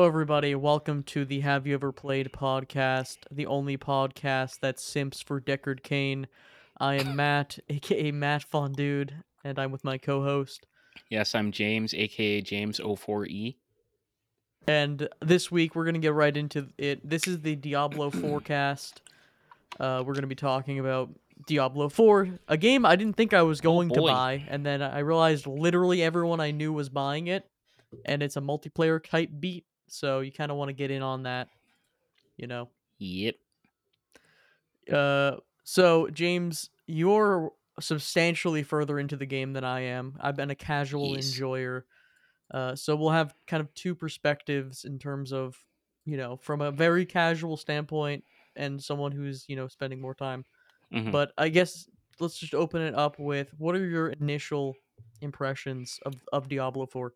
Hello, everybody. Welcome to the Have You Ever Played podcast, the only podcast that simps for Deckard Cain. I am Matt, aka Matt Fondude, and I'm with my co host. Yes, I'm James, aka James04E. And this week we're going to get right into it. This is the Diablo forecast. Uh, we're going to be talking about Diablo 4, a game I didn't think I was going to buy, and then I realized literally everyone I knew was buying it, and it's a multiplayer type beat, so you kind of want to get in on that, you know. Yep. Uh, so James, you're substantially further into the game than I am. I've been a casual Yes. enjoyer. Uh, so we'll have kind of two perspectives in terms of, you know, from a very casual standpoint and someone who's, you know, spending more time. Mhm. But I guess let's just open it up with what are your initial impressions of, of Diablo 4?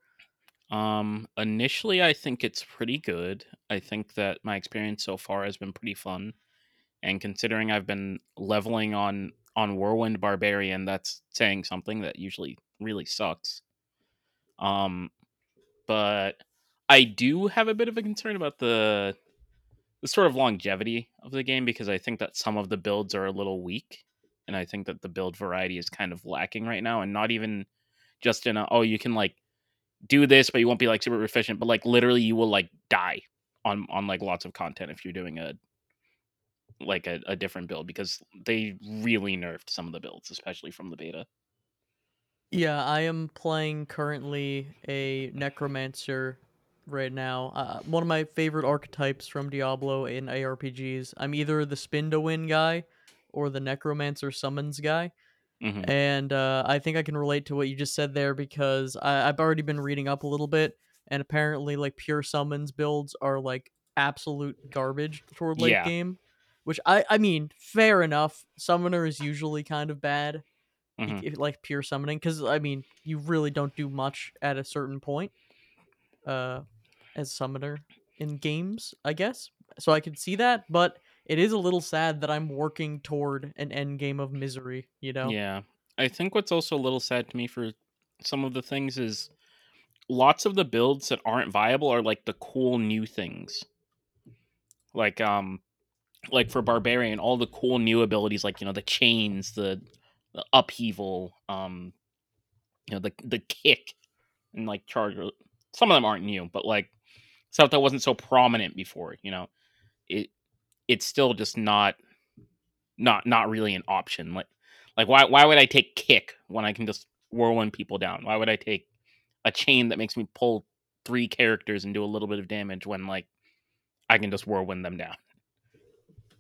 Um, initially, I think it's pretty good. I think that my experience so far has been pretty fun, and considering I've been leveling on on Whirlwind Barbarian, that's saying something that usually really sucks. Um, but I do have a bit of a concern about the the sort of longevity of the game because I think that some of the builds are a little weak, and I think that the build variety is kind of lacking right now, and not even just in a oh you can like do this but you won't be like super efficient, but like literally you will like die on on like lots of content if you're doing a like a, a different build because they really nerfed some of the builds, especially from the beta. Yeah, I am playing currently a necromancer right now. Uh, one of my favorite archetypes from Diablo in ARPGs. I'm either the spin to win guy or the necromancer summons guy. Hmm And uh, I think I can relate to what you just said there because I, I've already been reading up a little bit, and apparently, like pure summons builds are like absolute garbage toward late Yeah. game. Which I, I mean, fair enough. Summoner is usually kind of bad, Mhm. if- like pure summoning, because I mean, you really don't do much at a certain point, uh, as summoner in games, I guess. So I could see that, but it is a little sad that I'm working toward an end game of misery. You know? Yeah. I think what's also a little sad to me for some of the things is lots of the builds that aren't viable are like the cool new things. Like um like for barbarian all the cool new abilities like you know the chains, the, the upheaval, um you know the the kick and like charge some of them aren't new, but like stuff that wasn't so prominent before, you know. It it's still just not not not really an option. Like like why why would I take kick when I can just whirlwind people down? Why would I take a chain that makes me pull three characters and do a little bit of damage when like I can just whirlwind them down?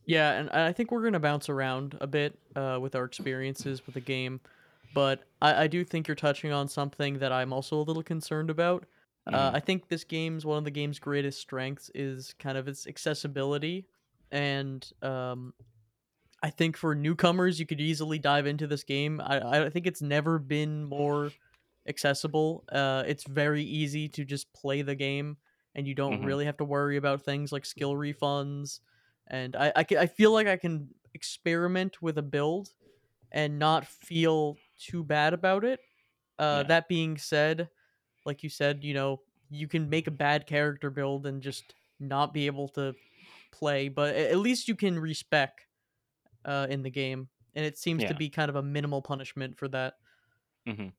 Yeah, and I think we're gonna bounce around a bit uh, with our experiences with the game, but I, I do think you're touching on something that I'm also a little concerned about. Uh, Mhm. I think this game's one of the game's greatest strengths is kind of its accessibility, and um, I think for newcomers you could easily dive into this game. I I think it's never been more accessible. Uh, it's very easy to just play the game, and you don't Mhm. really have to worry about things like skill refunds. And I I, I feel like I can experiment with a build and not feel too bad about it. Uh, Yeah. that being said, like you said, you know, you can make a bad character build and just not be able to play, but at least you can respec uh, in the game, and it seems to be kind of a minimal punishment for that. Mhm.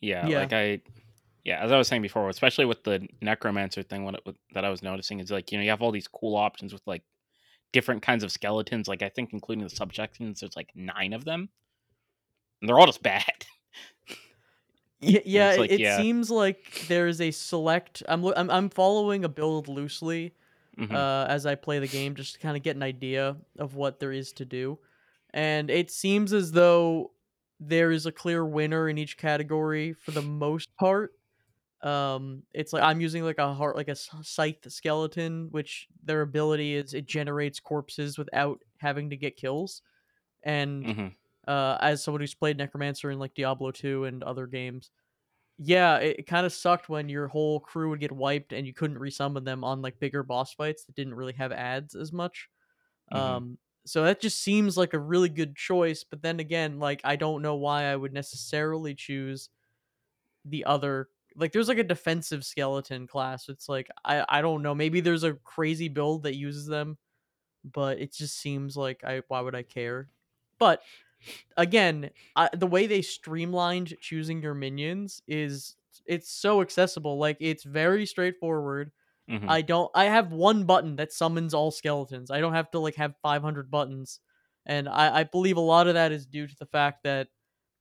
Yeah, Yeah. like I yeah, as I was saying before, especially with the necromancer thing what it, what- that I was noticing is like, you know, you have all these cool options with like different kinds of skeletons, like I think including the subsections there's like 9 of them. And they're all just bad. Yeah, yeah. it- like, it yeah. seems like there is a select. I'm I'm I'm following a build loosely Mhm. uh, as I play the game, just to kind of get an idea of what there is to do, and it seems as though there is a clear winner in each category for the most part. Um, it's like I'm using like a heart, like a scythe skeleton, which their ability is it generates corpses without having to get kills, and Mhm. Uh, as someone who's played Necromancer in like Diablo 2 and other games. Yeah, it, it kind of sucked when your whole crew would get wiped and you couldn't resummon them on like bigger boss fights that didn't really have ads as much. Mhm. Um, so that just seems like a really good choice. But then again, like I don't know why I would necessarily choose the other like there's like a defensive skeleton class. It's like I I don't know. Maybe there's a crazy build that uses them, but it just seems like I why would I care? But again, I, the way they streamlined choosing your minions is it's so accessible. Like it's very straightforward. Mhm. I don't I have one button that summons all skeletons. I don't have to like have 500 buttons. And I I believe a lot of that is due to the fact that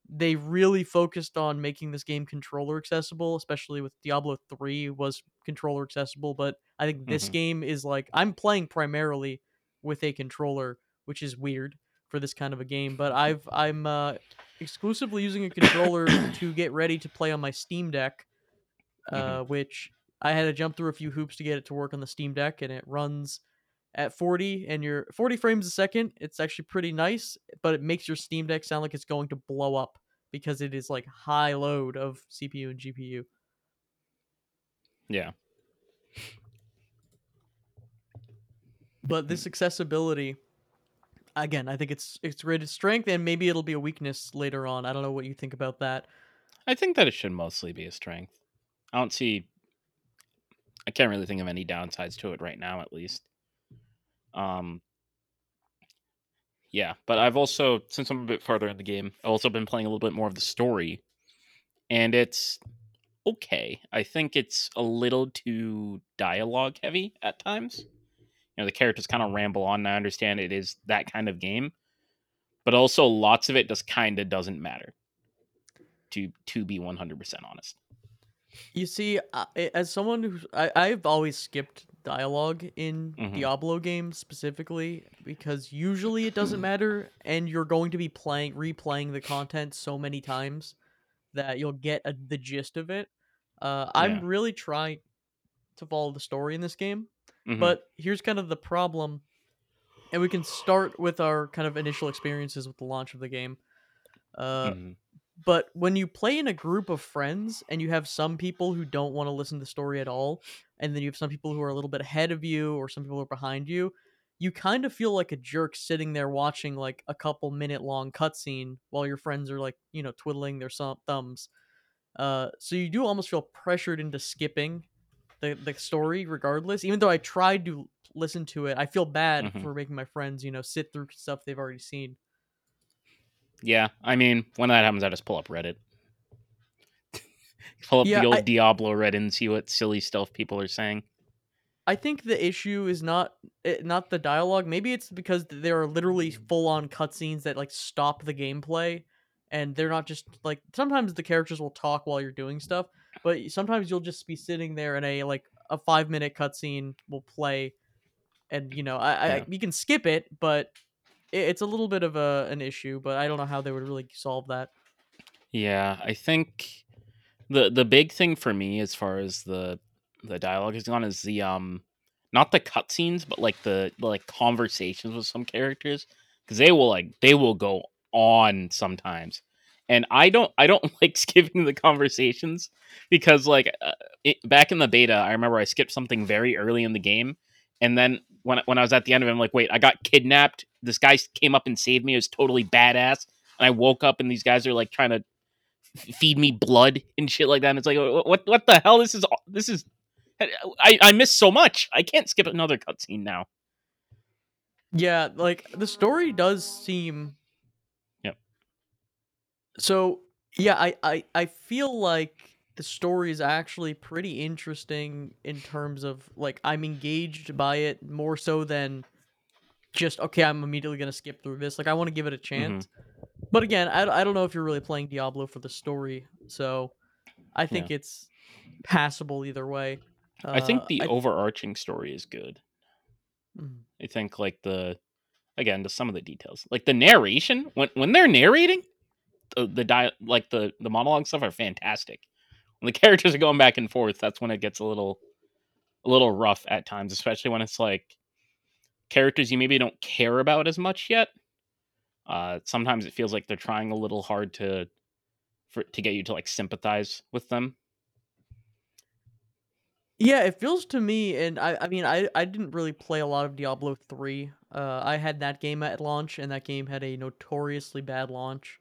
they really focused on making this game controller accessible, especially with Diablo 3 was controller accessible, but I think this Mhm. game is like I'm playing primarily with a controller, which is weird for this kind of a game, but I've I'm uh exclusively using a controller to get ready to play on my Steam Deck, uh which I had to jump through a few hoops to get it to work on the Steam Deck and it runs at 40 and you're 40 frames a second. It's actually pretty nice, but it makes your Steam Deck sound like it's going to blow up because it is like high load of CPU and GPU. Yeah. But this accessibility again, I think it's it's rated strength and maybe it'll be a weakness later on. I don't know what you think about that. I think that it should mostly be a strength. I don't see I can't really think of any downsides to it right now at least. Um yeah, but I've also since I'm a bit farther in the game, I've also been playing a little bit more of the story and it's okay. I think it's a little too dialogue heavy at times. Know, the characters kind of ramble on. And I understand it is that kind of game, but also lots of it just kind of doesn't matter. To to be one hundred percent honest. You see, I, as someone who I, I've always skipped dialogue in Mhm. Diablo games specifically because usually it doesn't matter, and you're going to be playing replaying the content so many times that you'll get a, the gist of it. Uh, I'm really trying to follow the story in this game, Mhm. but here's kind of the problem, and we can start with our kind of initial experiences with the launch of the game. Uh, Mhm. but when you play in a group of friends and you have some people who don't want to listen to the story at all, and then you have some people who are a little bit ahead of you or some people who are behind you, you kind of feel like a jerk sitting there watching like a couple minute long cutscene while your friends are like, you know, twiddling their thumbs. Uh, so you do almost feel pressured into skipping the the story regardless. Even though I tried to listen to it, I feel bad Mhm. for making my friends, you know, sit through stuff they've already seen. Yeah, I mean, when that happens, I just pull up Reddit. pull up Yeah, the old I- Diablo Reddit and see what silly stuff people are saying. I think the issue is not it, not the dialogue. Maybe it's because there are literally full on cutscenes that like stop the gameplay, and they're not just like sometimes the characters will talk while you're doing stuff, but sometimes you'll just be sitting there and a like a five minute cutscene will play, and you know I, I you can skip it, but it, it's a little bit of a an issue. But I don't know how they would really solve that. Yeah, I think the the big thing for me as far as the the dialogue has gone is the um not the cutscenes, but like the, the like conversations with some characters because they will like they will go on sometimes, and I don't I don't like skipping the conversations because like uh, it, back in the beta, I remember I skipped something very early in the game, and then when when I was at the end of it, I'm like, wait, I got kidnapped. This guy came up and saved me. It was totally badass, and I woke up and these guys are like trying to feed me blood and shit like that. And it's like, what what the hell? This is this is. I I missed so much. I can't skip another cutscene now. Yeah, like the story does seem. So yeah, I I I feel like the story is actually pretty interesting in terms of like I'm engaged by it more so than just okay. I'm immediately gonna skip through this. Like I want to give it a chance. But again, I I don't know if you're really playing Diablo for the story, so I think it's passable either way. I think Uh, the overarching story is good. Mhm. I think like the again, to some of the details, like the narration when when they're narrating, the the di- like the the monologue stuff are fantastic. When the characters are going back and forth, that's when it gets a little a little rough at times, especially when it's like characters you maybe don't care about as much yet. Uh, sometimes it feels like they're trying a little hard to for to get you to like sympathize with them. Yeah, it feels to me, and I, I mean, I, I didn't really play a lot of Diablo 3. Uh, I had that game at launch, and that game had a notoriously bad launch.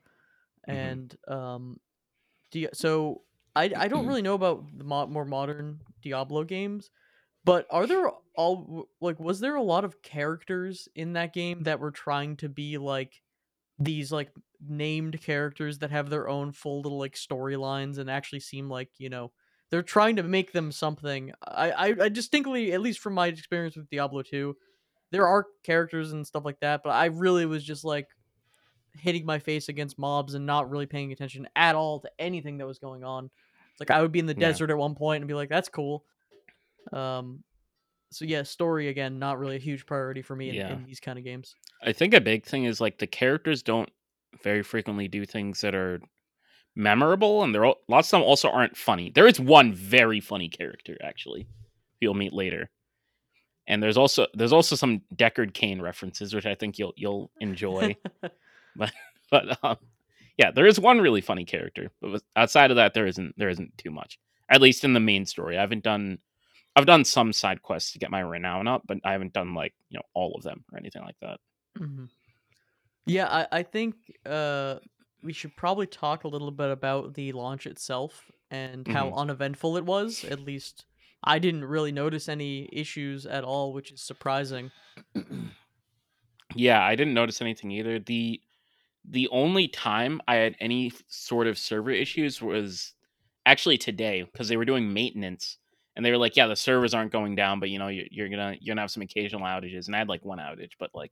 Mhm. And, um, Di- so I I don't really know about the mo- more modern Diablo games, but are there all like was there a lot of characters in that game that were trying to be like these like named characters that have their own full little like storylines and actually seem like you know they're trying to make them something. I, I I distinctly, at least from my experience with Diablo two, there are characters and stuff like that, but I really was just like hitting my face against mobs and not really paying attention at all to anything that was going on. It's like I would be in the Yeah. desert at one point and be like, "That's cool." Um, so yeah, story again, not really a huge priority for me in, Yeah. in these kind of games. I think a big thing is like the characters don't very frequently do things that are memorable, and they're all, lots of them also aren't funny. There is one very funny character actually, you'll meet later, and there's also there's also some Deckard Cain references, which I think you'll you'll enjoy. but um, yeah, there is one really funny character, but outside of that, there isn't there isn't too much. At least in the main story, I haven't done. I've done some side quests to get my renown up, but I haven't done like you know all of them or anything like that. Mhm. Yeah, I, I think uh, we should probably talk a little bit about the launch itself and how Mhm. uneventful it was. At least I didn't really notice any issues at all, which is surprising. yeah, I didn't notice anything either. the The only time I had any sort of server issues was actually today because they were doing maintenance and they were like, "Yeah, the servers aren't going down, but you know you're, you're gonna you're gonna have some occasional outages." And I had like one outage, but like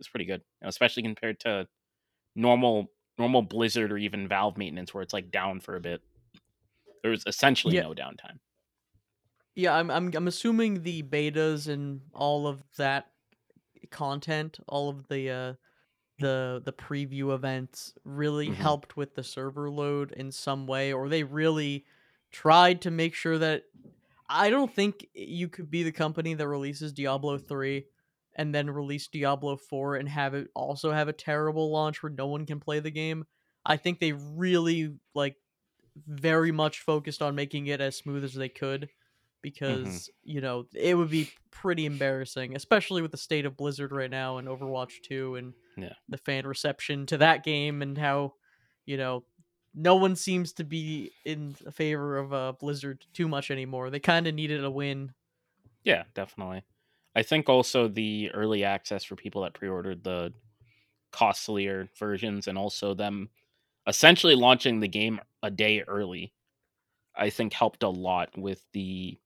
it's pretty good, you know, especially compared to normal normal Blizzard or even Valve maintenance where it's like down for a bit. There was essentially Yeah, no downtime. yeah. I'm I'm I'm assuming the betas and all of that content, all of the uh, the the preview events really hmm helped with the server load in some way, or they really tried to make sure that I don't think you could be the company that releases Diablo 3 and then release Diablo 4 and have it also have a terrible launch where no one can play the game. I think they really like very much focused on making it as smooth as they could hmm because, you know, it would be pretty embarrassing, especially with the state of Blizzard right now and Overwatch 2 and Yeah. the fan reception to that game and how, you know, no one seems to be in favor of uh, Blizzard too much anymore. They kind of needed a win. Yeah, definitely. I think also the early access for people that pre-ordered the costlier versions and also them essentially launching the game a day early i think helped a lot with the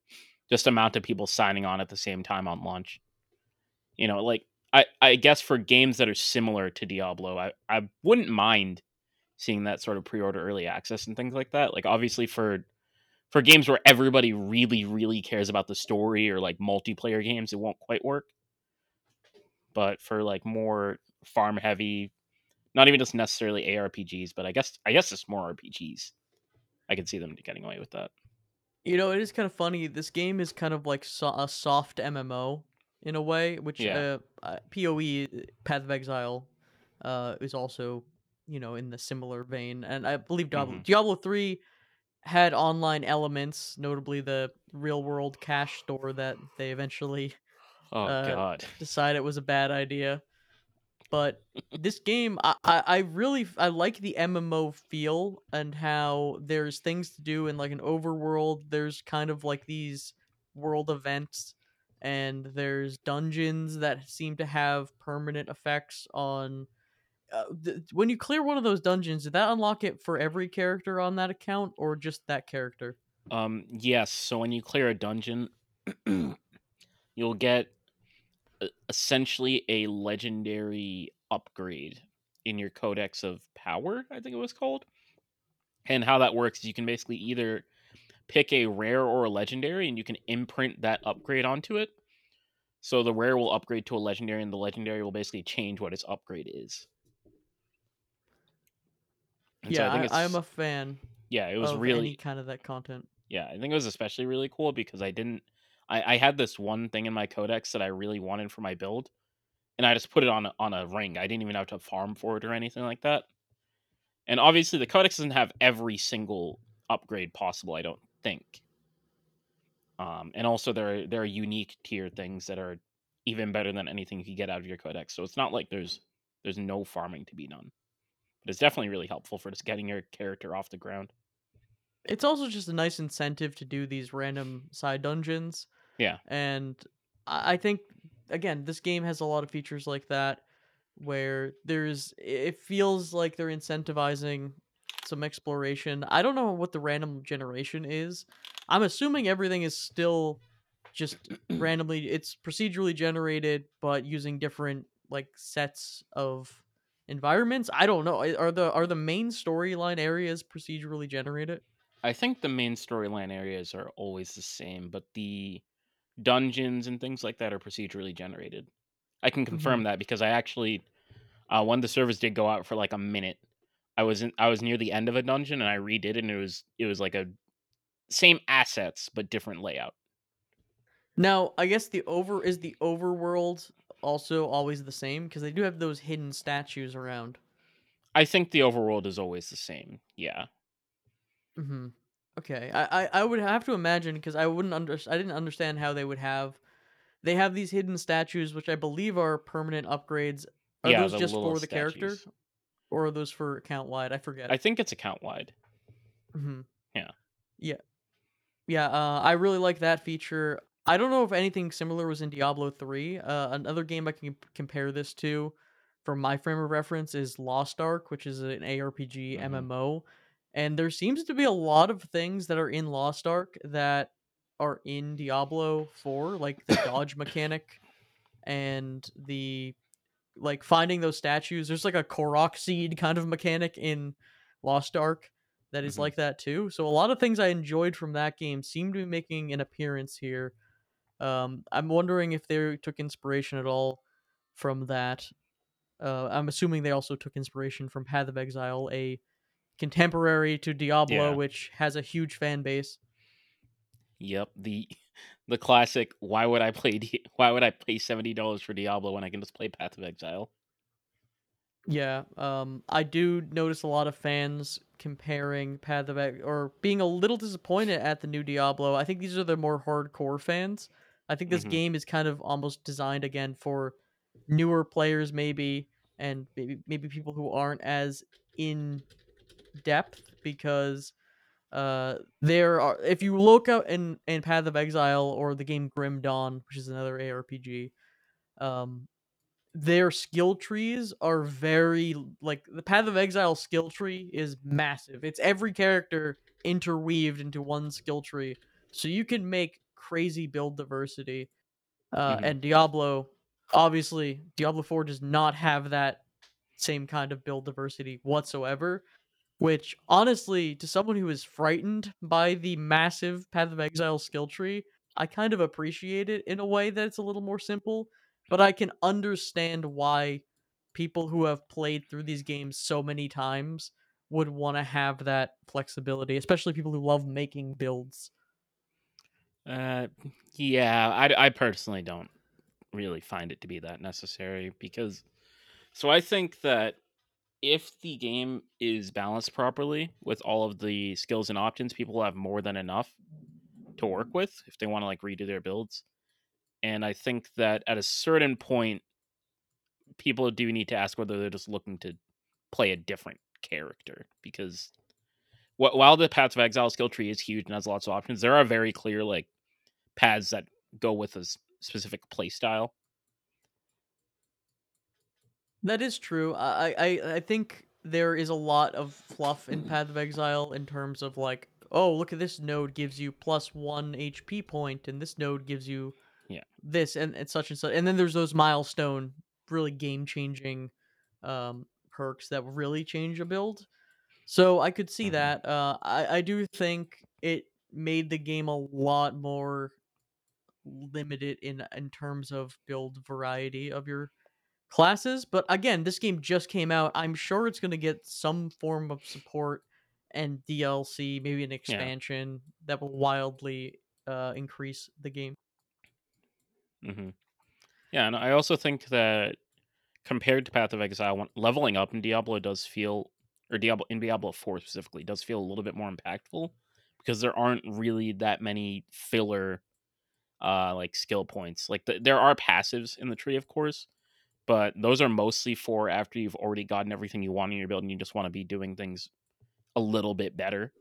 just amount of people signing on at the same time on launch you know like i i guess for games that are similar to diablo i i wouldn't mind seeing that sort of pre-order early access and things like that like obviously for for games where everybody really really cares about the story or like multiplayer games it won't quite work but for like more farm heavy not even just necessarily arpgs but i guess i guess it's more rpgs i can see them getting away with that You know, it is kind of funny. This game is kind of like so- a soft MMO in a way, which yeah uh, uh, PoE Path of Exile uh, is also, you know, in the similar vein. And I believe Diablo, hmm Diablo 3 had online elements, notably the real world cash store that they eventually oh uh, god decided was a bad idea. But this game, I, I, I really I like the MMO feel and how there's things to do in like an overworld. There's kind of like these world events, and there's dungeons that seem to have permanent effects on. Uh, th- when you clear one of those dungeons, did that unlock it for every character on that account, or just that character? um yes so when you clear a dungeon you'll get essentially a legendary upgrade in your codex of power i think it was called and how that works is you can basically either pick a rare or a legendary and you can imprint that upgrade onto it. So the rare will upgrade to a legendary and the legendary will basically change what its upgrade is. And so Yeah, i think I, I am a fan yeah it was of any really kind of that content. yeah i think it was especially really cool because i didn't I, I had this one thing in my codex that i really wanted for my build and i just put it on a, on a ring. I didn't even have to farm for it or anything like that. And obviously the codex doesn't have every single upgrade possible i don't think. Um, and also there are there are unique tier things that are even better than anything you could get out of your codex. So it's not like there's there's no farming to be done. But it's definitely really helpful for just getting your character off the ground. It's also just a nice incentive to do these random side dungeons, Yeah. and I I think again, this game has a lot of features like that where there's it feels like they're incentivizing some exploration. I don't know what the random generation is. I'm assuming everything is still just randomly it's procedurally generated but using different like sets of environments. I don't know. Are the are the main storyline areas procedurally generated? I think the main storyline areas are always the same, but the dungeons and things like that are procedurally generated. I can confirm that because I actually, uh, when the servers did go out for like a minute, I was in, I was near the end of a dungeon and I redid it and it was it was like a same assets but different layout. Now, I guess the over is the overworld also always the same because they do have those hidden statues around. I think the overworld is always the same. Yeah. Mhm. Okay. I, I I would have to imagine because I wouldn't under I didn't understand how they would have they have these hidden statues which I believe are permanent upgrades. Are Yeah, those just for the character statues. Or are those for account wide? I forget. I think it's account wide. Mhm. Yeah. Yeah. Yeah, uh, I really like that feature. I don't know if anything similar was in Diablo 3. Uh, another game I can compare this to from my frame of reference is Lost Ark, which is an ARPG hmm MMO. And there seems to be a lot of things that are in Lost Ark that are in Diablo 4, like the dodge mechanic and the like finding those statues. There's like a Korok seed kind of mechanic in Lost Ark that is hmm like that too. So a lot of things I enjoyed from that game seem to be making an appearance here. Um, I'm wondering if they took inspiration at all from that. Uh, I'm assuming they also took inspiration from Path of Exile, a contemporary to Diablo, Yeah. which has a huge fan base. Yep. The the classic. Why would I play? Why would I pay seventy dollars for Diablo when I can just play Path of Exile? Yeah, um, I do notice a lot of fans comparing Path of Ex- or being a little disappointed at the new Diablo. I think these are the more hardcore fans. I think this hmm game is kind of almost designed again for newer players, maybe, and maybe maybe people who aren't as in depth because uh there are if you look out in in Path of Exile or the game Grim Dawn, which is another ARPG, um their skill trees are very like the Path of Exile skill tree is massive. It's every character interweaved into one skill tree, so you can make crazy build diversity. Uh, hmm and Diablo, obviously, Diablo Four does not have that same kind of build diversity whatsoever. Which honestly, to someone who is frightened by the massive Path of Exile skill tree, I kind of appreciate it in a way that it's a little more simple, but I can understand why people who have played through these games so many times would want to have that flexibility, especially people who love making builds. Uh, yeah. I I personally don't really find it to be that necessary because. So I think that if the game is balanced properly with all of the skills and options, people have more than enough to work with if they want to like redo their builds. And I think that at a certain point, people do need to ask whether they're just looking to play a different character because wh- while the Paths of Exile skill tree is huge and has lots of options, there are very clear like paths that go with a specific play style. That is true. I I I think there is a lot of fluff in Path of Exile in terms of like, oh, look at this node gives you plus one HP point, and this node gives you Yeah. this and, and such and such. And then there's those milestone, really game changing um, perks that really change a build. So I could see hmm that. Uh, I I do think it made the game a lot more limited in in terms of build variety of your classes. But again, this game just came out. I'm sure it's going to get some form of support and DLC, maybe an Yeah. expansion that will wildly uh, increase the game. hmm Yeah. And I also think that compared to Path of Exile, leveling up in Diablo does feel, or Diablo in Diablo Four specifically, does feel a little bit more impactful because there aren't really that many filler, uh, like skill points. Like th- there are passives in the tree, of course, but those are mostly for after you've already gotten everything you want in your build and you just want to be doing things a little bit better.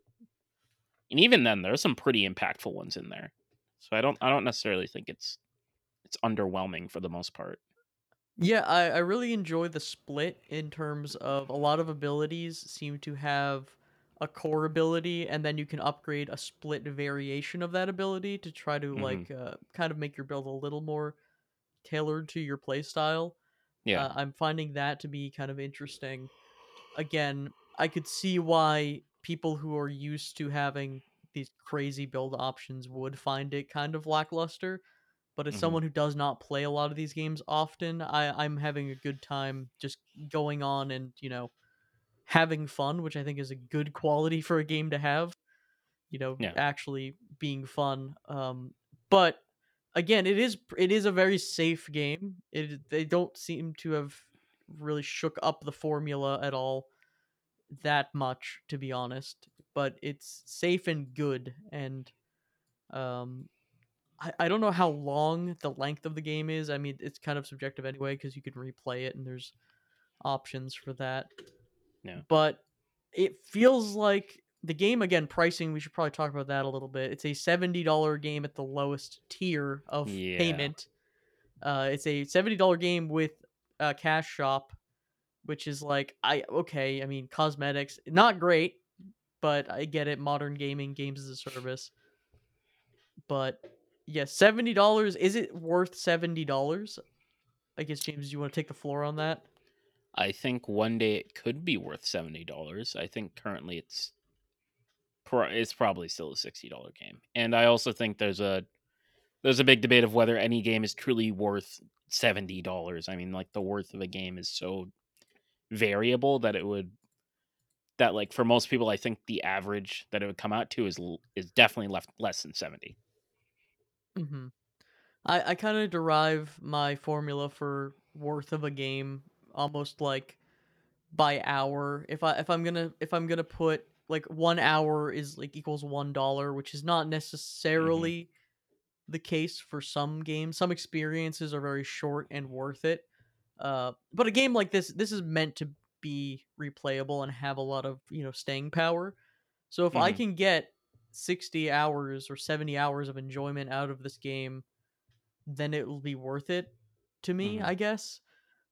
and even then, there's some pretty impactful ones in there. So I don't I don't necessarily think it's it's underwhelming for the most part. Yeah, I, I really enjoy the split in terms of a lot of abilities seem to have a core ability, and then you can upgrade a split variation of that ability to try to hmm like uh, kind of make your build a little more tailored to your playstyle. Yeah. Uh, I'm finding that to be kind of interesting. Again, I could see why people who are used to having these crazy build options would find it kind of lackluster but as hmm someone who does not play a lot of these games often, I I'm having a good time just going on and, you know, having fun, which I think is a good quality for a game to have, you know, Yeah. actually being fun. Um but again, it is it is a very safe game. It they don't seem to have really shook up the formula at all that much to be honest, but it's safe and good and um I, I don't know how long the length of the game is. I mean, it's kind of subjective anyway because you can replay it and there's options for that. Yeah. But it feels like the game again pricing. We should probably talk about that a little bit. It's a seventy dollar game at the lowest tier of Yeah. payment. Uh, it's a seventy dollar game with a cash shop, which is like I okay. I mean, cosmetics not great, but I get it. Modern gaming, games as a service. But yeah, seventy dollars. Is it worth seventy dollars? I guess James, you want to take the floor on that? I think one day it could be worth seventy dollars. I think currently it's pro- it's probably still a sixty dollar game, and I also think there's a there's a big debate of whether any game is truly worth seventy dollars. I mean, like the worth of a game is so variable that it would that like for most people, I think the average that it would come out to is is definitely left less than seventy. hmm I I kind of derive my formula for worth of a game almost like by hour. If I if I'm gonna if I'm gonna put like one hour is like equals one dollar, which is not hmm necessarily the case for some games. Some experiences are very short and worth it. Uh, but a game like this, this is meant to be replayable and have a lot of you know staying power. So if I hmm can get 60 hours or 70 hours of enjoyment out of this game, then it will be worth it to me, hmm I guess.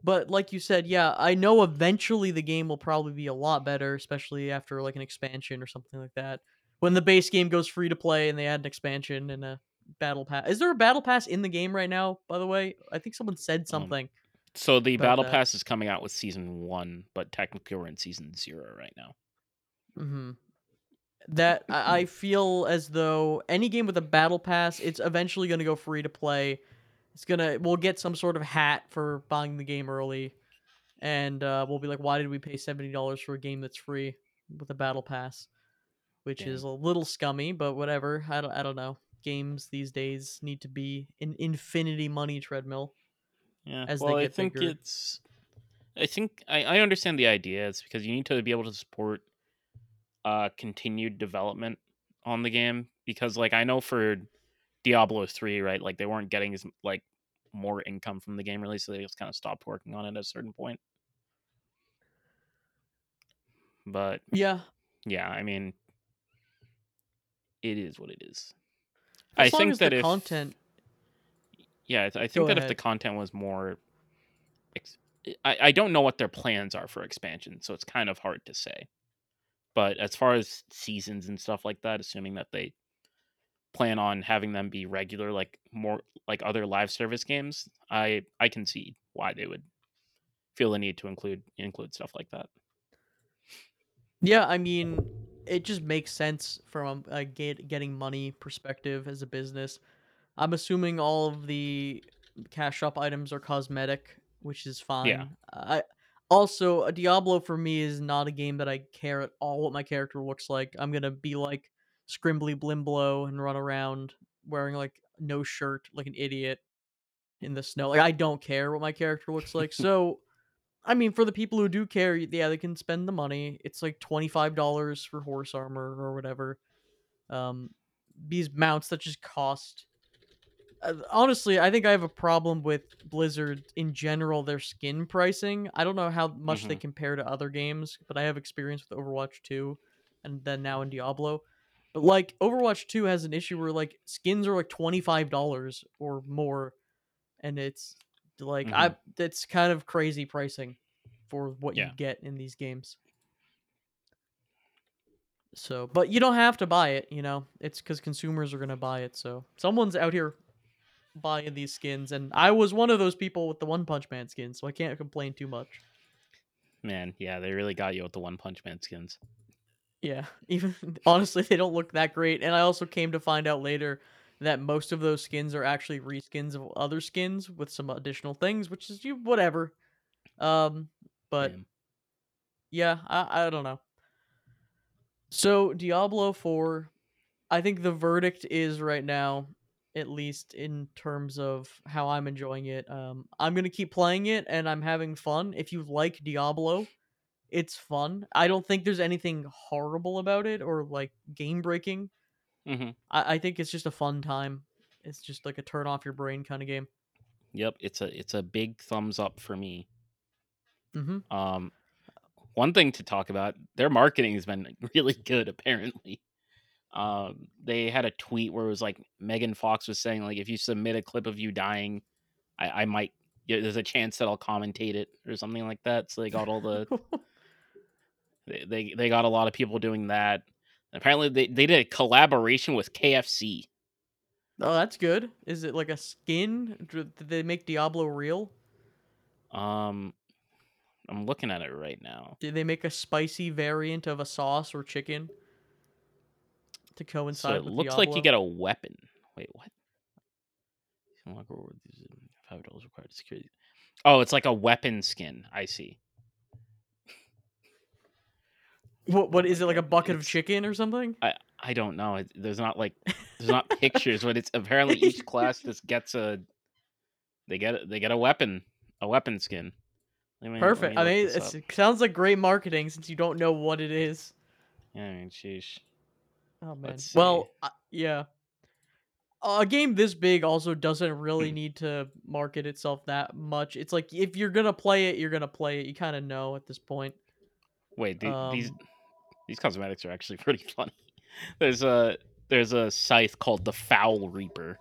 But like you said, yeah, I know eventually the game will probably be a lot better, especially after like an expansion or something like that. When the base game goes free to play and they add an expansion and a battle pass. Is there a battle pass in the game right now, by the way? I think someone said Um, something so the battle that. pass is coming out with season one, but technically we're in season zero right now. Mhm. That I I feel as though any game with a battle pass, it's eventually going to go free to play. It's gonna we'll get some sort of hat for buying the game early, and uh, we'll be like, why did we pay seventy dollars for a game that's free with a battle pass? Which Yeah. is a little scummy, but whatever. I don't I don't know. Games these days need to be an infinity money treadmill Yeah. as they Well, I think bigger. it's I think I, I understand the idea. It's because you need to be able to support uh continued development on the game because like I know for Diablo 3, right? Like they weren't getting as like more income from the game really, so they just kind of stopped working on it at a certain point. But Yeah, yeah, I mean, it is what it is. I as long think as the that if content. yeah, I I think Go that if the content was more ex- eh, I, I don't know what their plans are for expansion, so it's kind of hard to say. But as far as seasons and stuff like that, assuming that they plan on having them be regular, like more like other live service games, I I can see why they would feel the need to include include stuff like that. Yeah, I mean, it just makes sense from a get, getting money perspective as a business. I'm assuming all of the cash shop items are cosmetic, which is fine. Yeah. I also a Diablo for me is not a game that I care at all what my character looks like. I'm gonna be like Scrimbly Blimblow and run around wearing like no shirt like an idiot in the snow. Like I don't care what my character looks like. So I mean, for the people who do care, yeah, they can spend the money. It's like twenty five dollars for horse armor or whatever. Um, these mounts that just cost. Uh, honestly, I think I have a problem with Blizzard in general. Their skin pricing. I don't know how much they hmm compare to other games, but I have experience with Overwatch 2, and then now in Diablo. But like Overwatch 2 has an issue where like skins are like $25 or more and it's like Mhm. I that's kind of crazy pricing for what Yeah. you get in these games. So, but you don't have to buy it, you know. It's cuz consumers are going to buy it. So, someone's out here buying these skins and I was one of those people with the One Punch Man skin, so I can't complain too much. Man, yeah, they really got you with the One Punch Man skins. Yeah, even honestly, they don't look that great. And I also came to find out later that most of those skins are actually reskins of other skins with some additional things, which is you whatever. Um, but Damn. yeah, I I don't know. So Diablo 4, I think the verdict is right now, at least in terms of how I'm enjoying it. Um, I'm gonna keep playing it and I'm having fun. If you like Diablo, it's fun. I don't think there's anything horrible about it or like game breaking. Mhm. I, I think it's just a fun time. It's just like a turn off your brain kind of game. Yep, it's a it's a big thumbs up for me. Mm-hmm. Um, one thing to talk about, their marketing has been really good. Apparently, um, they had a tweet where it was like Megan Fox was saying like, if you submit a clip of you dying, I, I might. There's a chance that I'll commentate it or something like that. So they got all the they they, they got a lot of people doing that. Apparently, they, they did a collaboration with KFC. oh, that's good. Is it like a skin? Did they make Diablo real? Um, I'm looking at it right now. Did they make a spicy variant of a sauce or chicken to coincide? So it looks Diablo? like you get a weapon. Wait, what? Unlock reward, Five dollars required to secure. Oh, it's like a weapon skin. I see. What? What is my it like a God, bucket of chicken or something? I I don't know. It, there's not like there's not pictures, but it's apparently each class just gets a. They get they get a weapon, a weapon skin. Me- Perfect. I mean, this it's- up. it sounds like great marketing since you don't know what it is. Yeah, I mean, sheesh. Oh man. Well, uh, yeah. A game this big also doesn't Hmm. really need to market itself that much. It's like if you're gonna play it, you're gonna play it. You kind of know at this point. Wait, the, Um, these cosmetics are actually pretty funny. There's a there's a scythe called the Fowl Reaper.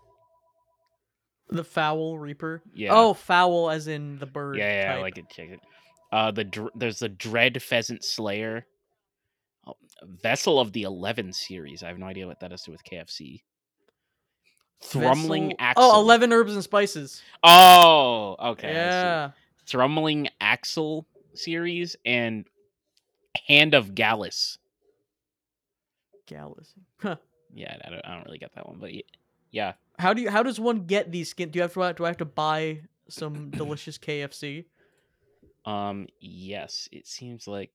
The fowl reaper. Yeah. Oh, fowl as in the bird. yeah, yeah, I like it. Check it. Uh, the dr- there's the Dread Pheasant Slayer. Oh, Vessel of the Eleven series. I have no idea what that has to do with KFC. Thrumbling Vessel- Axle. Oh, 11 herbs and spices. Oh, okay. Yeah. Thrumbling Axle series and Hand of Gallus. Gallus. Huh. Yeah, I don't, I don't really get that one, but yeah. How do you? How does one get these skin? Do you have to? Do I have to buy some delicious KFC? Um, yes, it seems like.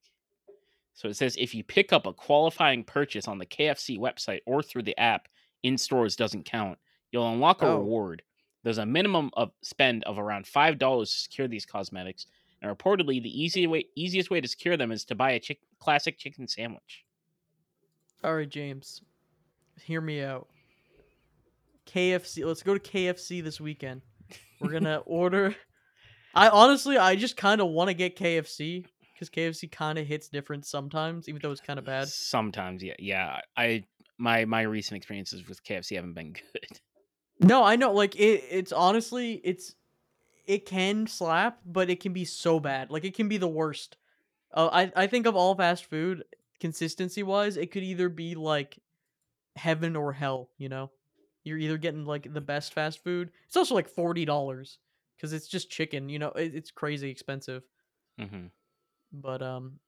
So it says if you pick up a qualifying purchase on the KFC website or through the app, in stores doesn't count. You'll unlock a Oh. reward. There's a minimum of spend of around five dollars to secure these cosmetics, and reportedly the easy way, easiest way to secure them is to buy a chick, classic chicken sandwich. All right, James. Hear me out. KFC. Let's go to KFC this weekend. We're gonna order. I honestly, I just kind of want to get KFC because KFC kind of hits different sometimes, even though it's kind of bad. Sometimes, yeah, yeah. I my my recent experiences with KFC haven't been good. No, I know. Like it, it's honestly, it's it can slap, but it can be so bad. Like it can be the worst. Uh, I I think of all fast food consistency wise, it could either be like heaven or hell. You know, you're either getting like the best fast food. It's also like forty dollars because it's just chicken. You know, it, it's crazy expensive, hmm but um,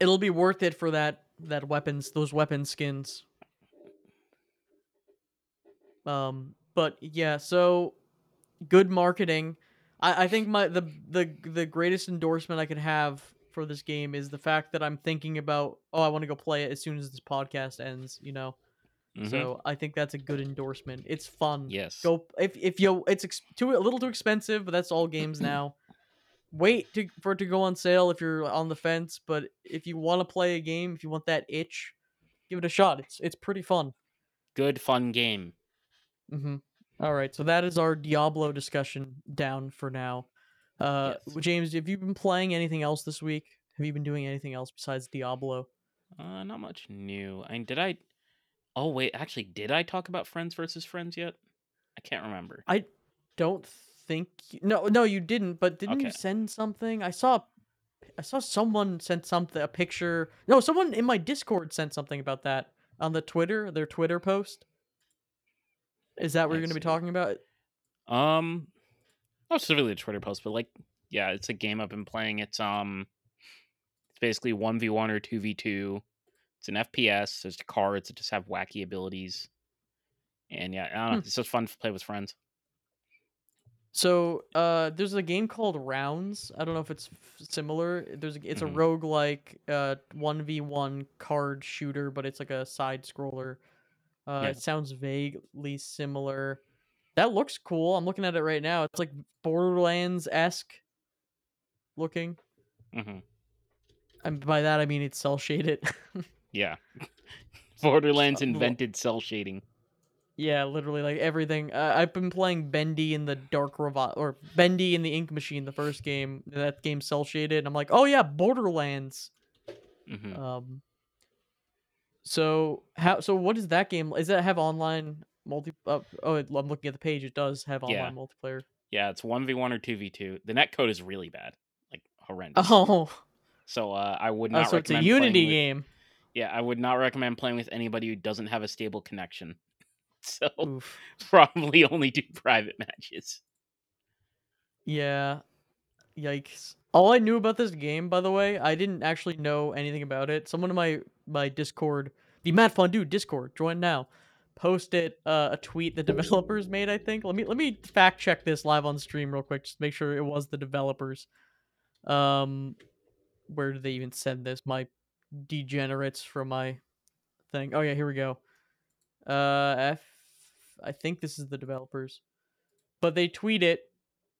it'll be worth it for that that weapons those weapon skins. Um, but yeah, so good marketing. I, I think my the the the greatest endorsement I could have for this game is the fact that I'm thinking about oh I want to go play it as soon as this podcast ends, you know. So I think that's a good endorsement. It's fun. yes, Go if if you it's ex- too a little too expensive, but that's all games now. Wait to, for it to go on sale if you're on the fence, but if you want to play a game, if you want that itch, give it a shot. It's it's pretty fun. good fun game. Mm-hmm. All right, so that is our Diablo discussion down for now. Uh, Yes. James, have you been playing anything else this week? Have you been doing anything else besides Diablo? Uh, not much new. I mean, did I? Oh wait, actually, did I talk about Friends versus Friends yet? I can't remember. I don't think no no you didn't, but didn't you send something? I saw I saw someone sent something a picture. No, someone in my Discord sent something about that on the Twitter, their Twitter post. Is that what I you're going to be talking about? Um, not specifically a Twitter post, but like, yeah, it's a game I've been playing. It's um, it's basically one v one or two v two. It's an FPS. There's cards that just have wacky abilities, and yeah, I don't know. Hmm. It's just fun to play with friends. So, uh, there's a game called Rounds. I don't know if it's f- similar. There's a, it's Mhm. a roguelike uh 1v1 card shooter, but it's like a side scroller. Uh, Yeah. it sounds vaguely similar. That looks cool. I'm looking at it right now. It's like Borderlands esque looking. hmm And by that I mean it's cell shaded. Yeah, Borderlands invented cell shading. yeah, literally like everything. Uh, I've been playing Bendy in the Dark Revi or Bendy and the Ink Machine, the first game. That game cell shaded. And I'm like, oh yeah, Borderlands. hmm Um. So how? So what is that game? Is that have online multi? Uh, oh, I'm looking at the page. It does have online Yeah. multiplayer. Yeah, it's one v one or two v two. The net code is really bad, like horrendous. Oh, So uh, I would oh, not so it's a Unity with- game. Yeah, I would not recommend playing with anybody who doesn't have a stable connection. So Oof. probably only do private matches. Yeah. Yikes. All I knew about this game, by the way, I didn't actually know anything about it. Someone in my my Discord, the Mad Fun Dude Discord, join now, posted uh, a tweet the developers made. I think. Let me let me fact check this live on stream real quick, just make sure it was the developers. Um, where did they even send this? My degenerates from my thing. Oh yeah, here we go. Uh, F. I think this is the developers, but they tweet it.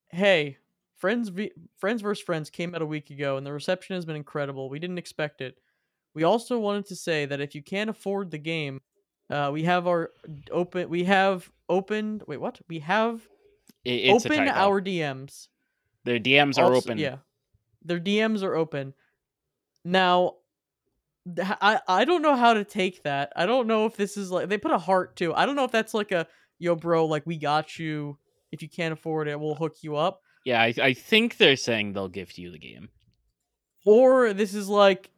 Hey, Friends v- Friends vs Friends came out a week ago, and the reception has been incredible. We didn't expect it. We also wanted to say that if you can't afford the game, uh, we have our open. We have opened. Wait, what? We have It, it's open our DMs. Their DMs are Also- open. Yeah, their DMs are open. Now, I I don't know how to take that. I don't know if this is like they put a heart too. I don't know if that's like a yo, bro, like we got you. If you can't afford it, we'll hook you up. Yeah, I, I think they're saying they'll gift you the game. Or this is like,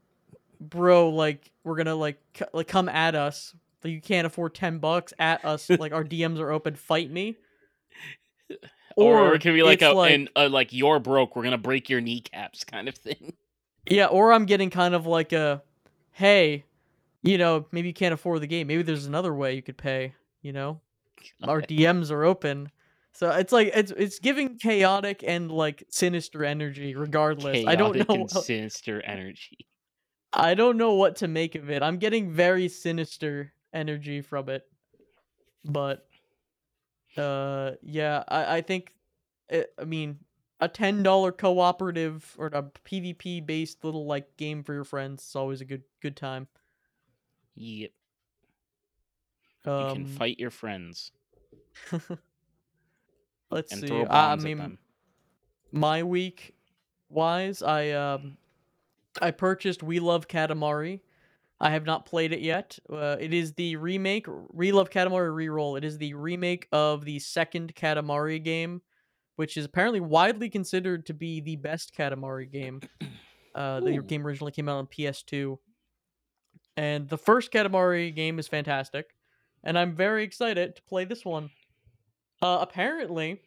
bro, like we're gonna like c- like come at us. Like you can't afford ten bucks at us. like our DMs are open. Fight me. Or, it could be like a, an, a like you're broke, we're gonna break your kneecaps kind of thing. Yeah, or I'm getting kind of like a, hey, you know, maybe you can't afford the game. Maybe there's another way you could pay. You know, our DMs are open. So it's like it's it's giving chaotic and like sinister energy. Regardless, I don't Chaotic know. and sinister energy. I don't know what to make of it. I'm getting very sinister energy from it. But uh yeah, I I think it, I mean a $10 cooperative or a PvP based little like game for your friends is always a good good time. Yep. Um You can fight your friends let's see. I mean my week wise, I um I purchased We Love Katamari. I have not played it yet. Uh, it is the remake, We Love Katamari Reroll. It is the remake of the second Katamari game, which is apparently widely considered to be the best Katamari game. Uh, the Ooh. game originally came out on PS2, and the first Katamari game is fantastic, and I'm very excited to play this one. Uh, apparently,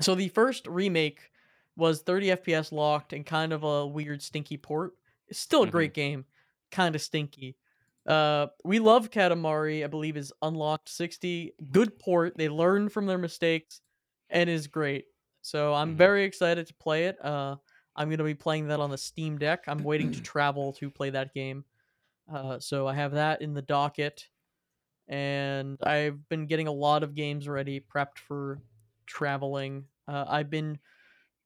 so the first remake was 30 FPS locked and kind of a weird stinky port. It's still a Mhm. great game, kind of stinky. Uh, we love Katamari. I believe is unlocked 60. Good port. They learn from their mistakes, and is great. So I'm Mhm. very excited to play it. Uh, I'm gonna be playing that on the Steam Deck. I'm waiting to travel to play that game. Uh, so I have that in the docket, and I've been getting a lot of games ready, prepped for traveling. Uh, I've been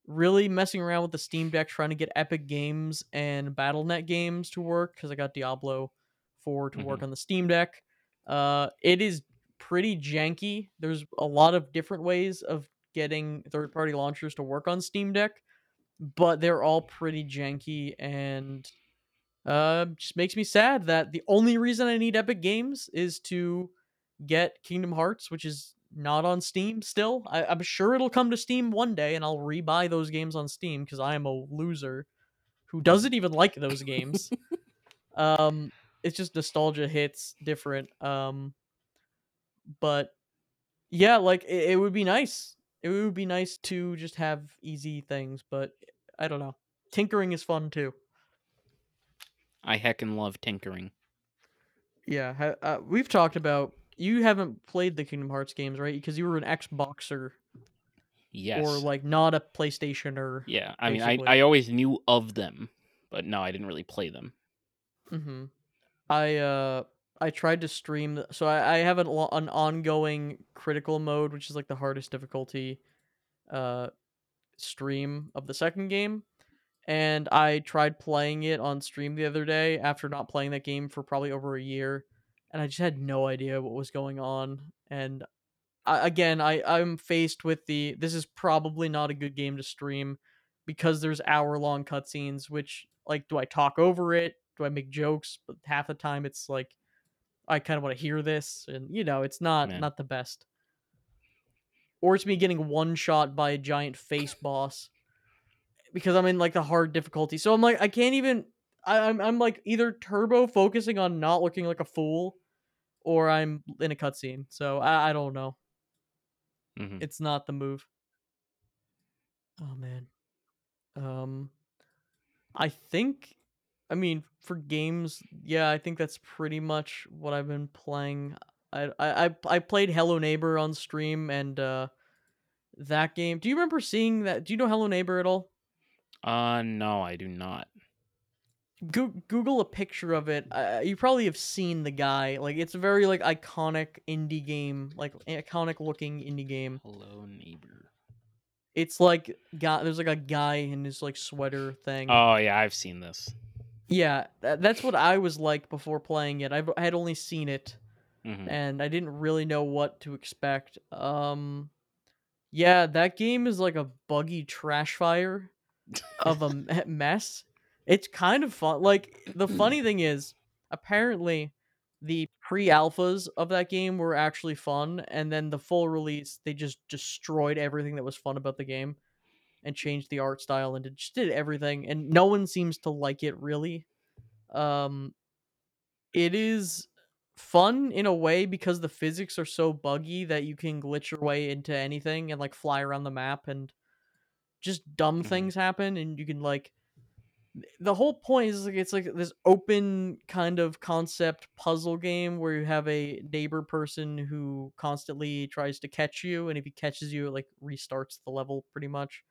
really messing around with the Steam Deck, trying to get Epic Games and Battle.net games to work because I got Diablo 4 to work on the Steam Deck. Uh, it is pretty janky. There's a lot of different ways of getting third-party launchers to work on Steam Deck, but they're all pretty janky and Uh, just makes me sad that the only reason I need Epic Games is to get Kingdom Hearts, which is not on Steam still. I, I'm sure it'll come to Steam one day, and I'll rebuy those games on Steam because I am a loser who doesn't even like those games. um, it's just nostalgia hits different. Um, but yeah, like it, it would be nice. It would be nice to just have easy things, but I don't know. Tinkering is fun too. I heckin' love tinkering. Yeah, uh, we've talked about you haven't played the Kingdom Hearts games, right? Because you were an Xboxer Yes. or like not a PlayStationer. yeah. I mean, I. I always knew of them, but no, I didn't really play them. Mm-hmm. I uh I tried to stream, so I, I have an, an ongoing critical mode, which is like the hardest difficulty, uh, stream of the second game, and I tried playing it on stream the other day after not playing that game for probably over a year, and I just had no idea what was going on, and I, again I I'm faced with the this is probably not a good game to stream because there's hour long cutscenes, which like do I talk over it? Do I make jokes? But half the time it's like I kind of want to hear this, and you know, it's not Yeah. not the best. Or it's me getting one shot by a giant face boss because I'm in like the hard difficulty. So I'm like, I can't even. I, I'm I'm like either turbo focusing on not looking like a fool, or I'm in a cutscene. So I, I don't know. hmm It's not the move. Oh man. Um, I think. I mean, for games, yeah, I think that's pretty much what I've been playing. I I I, I played Hello Neighbor on stream and uh that game. Do you remember seeing that? Do you know Hello Neighbor at all? Uh, no, I do not. Go- Google a picture of it. Uh, you probably have seen the guy. Like it's a very like iconic indie game, like iconic looking indie game. Hello, neighbor. It's like guy. There's like a guy in his like sweater thing. Oh yeah, I've seen this. Yeah, tha- that's what I was like before playing it. I've, I had only seen it, hmm and I didn't really know what to expect. Um, yeah, that game is like a buggy trash fire of a mess. It's kind of fun. Like the funny thing is, apparently, the pre-alphas of that game were actually fun, and then the full release they just destroyed everything that was fun about the game, and changed the art style and just did everything, and no one seems to like it really. Um, it is fun in a way because the physics are so buggy that you can glitch your way into anything and like fly around the map and just dumb Mhm. things happen and you can like the whole point is like it's like this open kind of concept puzzle game where you have a neighbor person who constantly tries to catch you and if he catches you it like restarts the level pretty much.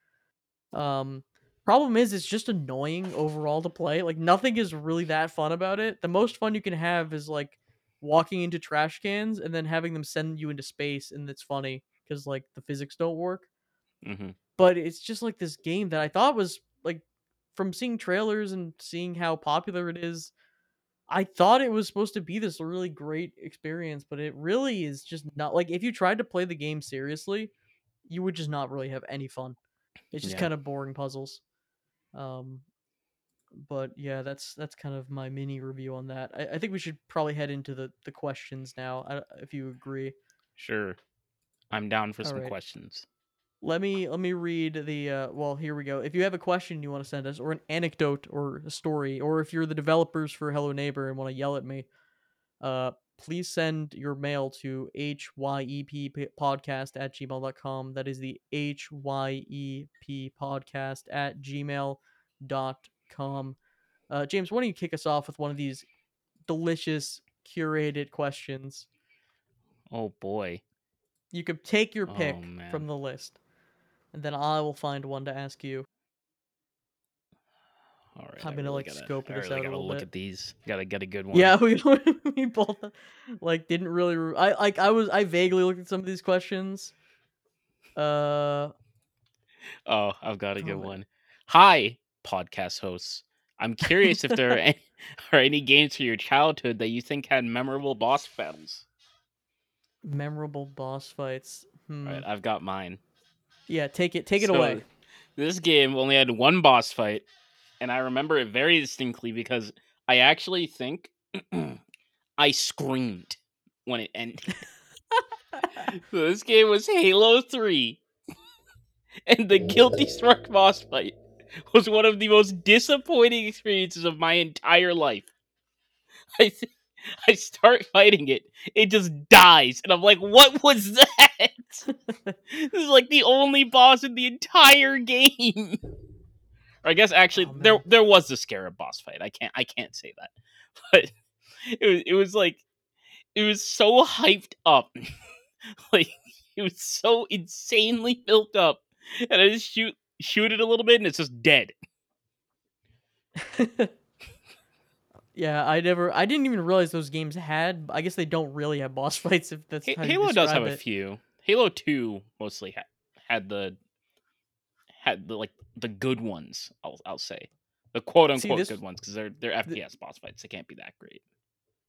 Um problem is it's just annoying overall to play like nothing is really that fun about it. The most fun you can have is like walking into trash cans and then having them send you into space and it's funny because like the physics don't work. Hmm but it's just like this game that I thought was from seeing trailers and seeing how popular it is, I thought it was supposed to be this really great experience, but it really is just not like if you tried to play the game seriously, you would just not really have any fun. It's just Yeah. kind of boring puzzles. Um but yeah, that's that's kind of my mini review on that. I, I think we should probably head into the the questions now, I, if you agree. Sure. I'm down for some Alright. questions. Let me let me read the uh well here we go. If you have a question you want to send us or an anecdote or a story or if you're the developers for hello neighbor and want to yell at me uh please send your mail to hyep podcast at gmail.com that is the hyep podcast at gmail.com uh james why don't you kick us off with one of these delicious curated questions? Oh boy. you could take your Oh, pick man. from the list and then i will find one to ask you All right. I'm gonna, really like, gotta, scope this really out a little look bit. at these. Gotta get a good one. Yeah, we we both like didn't really. re- I like I was I vaguely looked at some of these questions. Uh, Oh, I've got a good one. Hi, podcast hosts. I'm curious if there are any, are any games from your childhood that you think had memorable boss battles. memorable boss fights. Hmm. All right, I've got mine. Yeah, take it take it So, away. This game only had one boss fight, and I remember it very distinctly because I actually think I screamed when it ended. so this game was Halo 3. And the Guilty Spark boss fight was one of the most disappointing experiences of my entire life. I th- I start fighting it, it just dies, and I'm like, what was that? this is like the only boss in the entire game. Or I guess actually Oh, there there was the Scarab boss fight. I can't I can't say that. But it was it was like it was so hyped up. like it was so insanely built up. And I just shoot shoot it a little bit and it's just dead. yeah, I never. I didn't even realize those games had. I guess they don't really have boss fights. If that's you Halo does have describe a few. Halo 2 mostly ha- had the had the like the good ones, I'll I'll say. The quote unquote this- good ones because they're they're FPS boss fights. They can't be that great.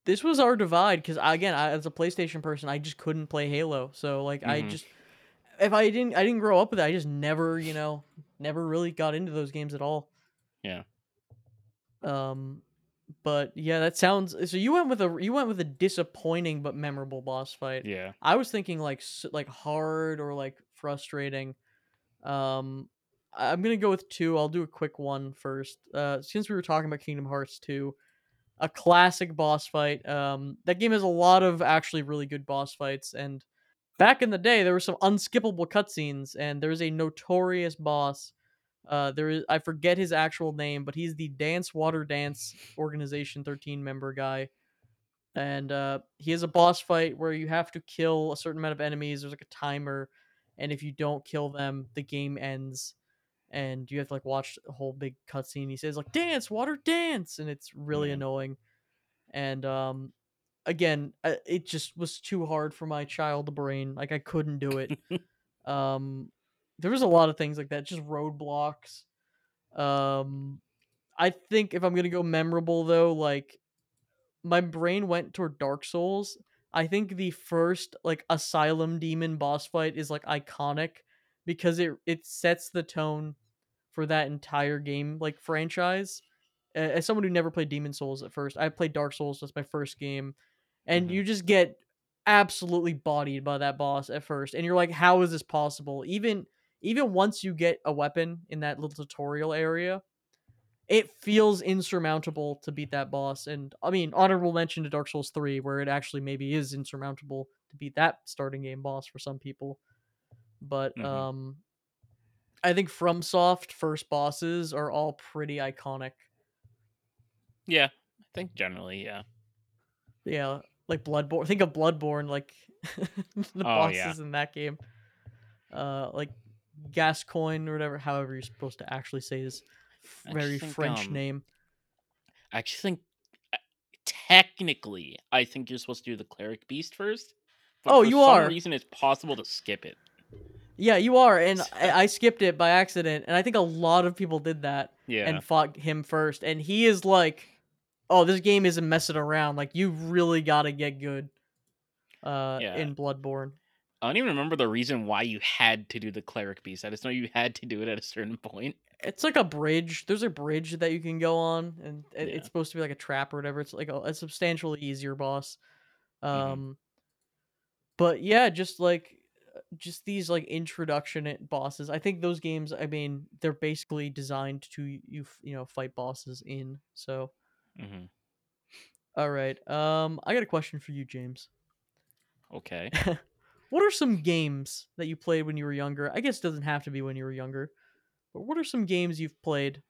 This was our divide because again, I, as a PlayStation person, I just couldn't play Halo. So like, I Mhm. just if I didn't, I didn't grow up with it. I just never, you know, never really got into those games at all. Yeah. Um, but yeah, that sounds. So you went with a you went with a disappointing but memorable boss fight. Yeah. I was thinking like like hard or like frustrating. Um, I'm gonna go with two. I'll do a quick one first. Uh, since we were talking about Kingdom Hearts 2, a classic boss fight. Um, that game has a lot of actually really good boss fights, and back in the day, there were some unskippable cutscenes, and there's a notorious boss. Uh, there is I forget his actual name, but he's the Dance Water Dance Organization 13 member guy. And uh, he has a boss fight where you have to kill a certain amount of enemies. There's like a timer, and if you don't kill them, the game ends. And you have to like watch a whole big cutscene. He says like "Dance, water, dance," and it's really Mhm. annoying. And um, again, it just was too hard for my child brain. Like I couldn't do it. um, there was a lot of things like that, just roadblocks. Um, I think if I'm gonna go memorable though, like my brain went toward Dark Souls. I think the first like Asylum Demon boss fight is like iconic because it it sets the tone for that entire game like franchise. As someone who never played Demon's Souls at first, I played Dark Souls. That's my first game, and Mhm. you just get absolutely bodied by that boss at first, and you're like, "How is this possible?" Even even once you get a weapon in that little tutorial area, it feels insurmountable to beat that boss. And I mean, honorable mention to Dark Souls 3, where it actually maybe is insurmountable to beat that starting game boss for some people. But Mhm. um I think FromSoft first bosses are all pretty iconic. Yeah. I think generally, yeah. Yeah, like Bloodborne. Think of Bloodborne, like the Oh, yeah. bosses in that game. Uh, like Gascoigne or whatever, however you're supposed to actually say his very think, French um, name. I actually think uh, technically I think you're supposed to do the cleric beast first. Oh, for you some are. reason it's possible to skip it. Yeah, you are, and I, I skipped it by accident, and I think a lot of people did that Yeah. and fought him first, and he is like, "Oh, this game isn't messing around. Like, you really got to get good." Uh, Yeah. in Bloodborne. I don't even remember the reason why you had to do the cleric beast. I just know you had to do it at a certain point. It's like a bridge. There's a bridge that you can go on, and it, Yeah. it's supposed to be like a trap or whatever. It's like a, a substantially easier boss. Mhm. Um, but yeah, just like uh, just these like introduction it- bosses. I think those games. I mean, they're basically designed to you you know fight bosses in. So hmm all right. Um, I got a question for you, James. Okay. What are some games that you played when you were younger? I guess it doesn't have to be when you were younger, but what are some games you've played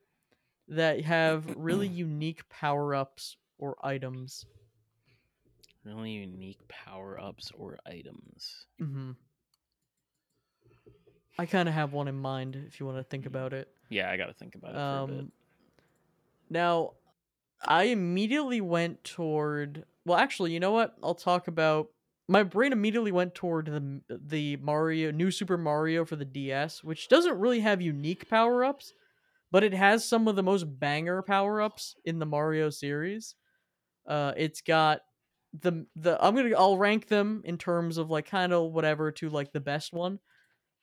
that have really unique power ups or items? really unique power ups or items. hmm I kind of have one in mind if you want to think about it. Yeah, I got to think about it for a bit. Um, now, I immediately went toward. Well, actually, you know what? I'll talk about. My brain immediately went toward the the Mario, New Super Mario for the DS, which doesn't really have unique power ups, but it has some of the most banger power ups in the Mario series. Uh, it's got the the I'm gonna I'll rank them in terms of like kind of whatever to like the best one.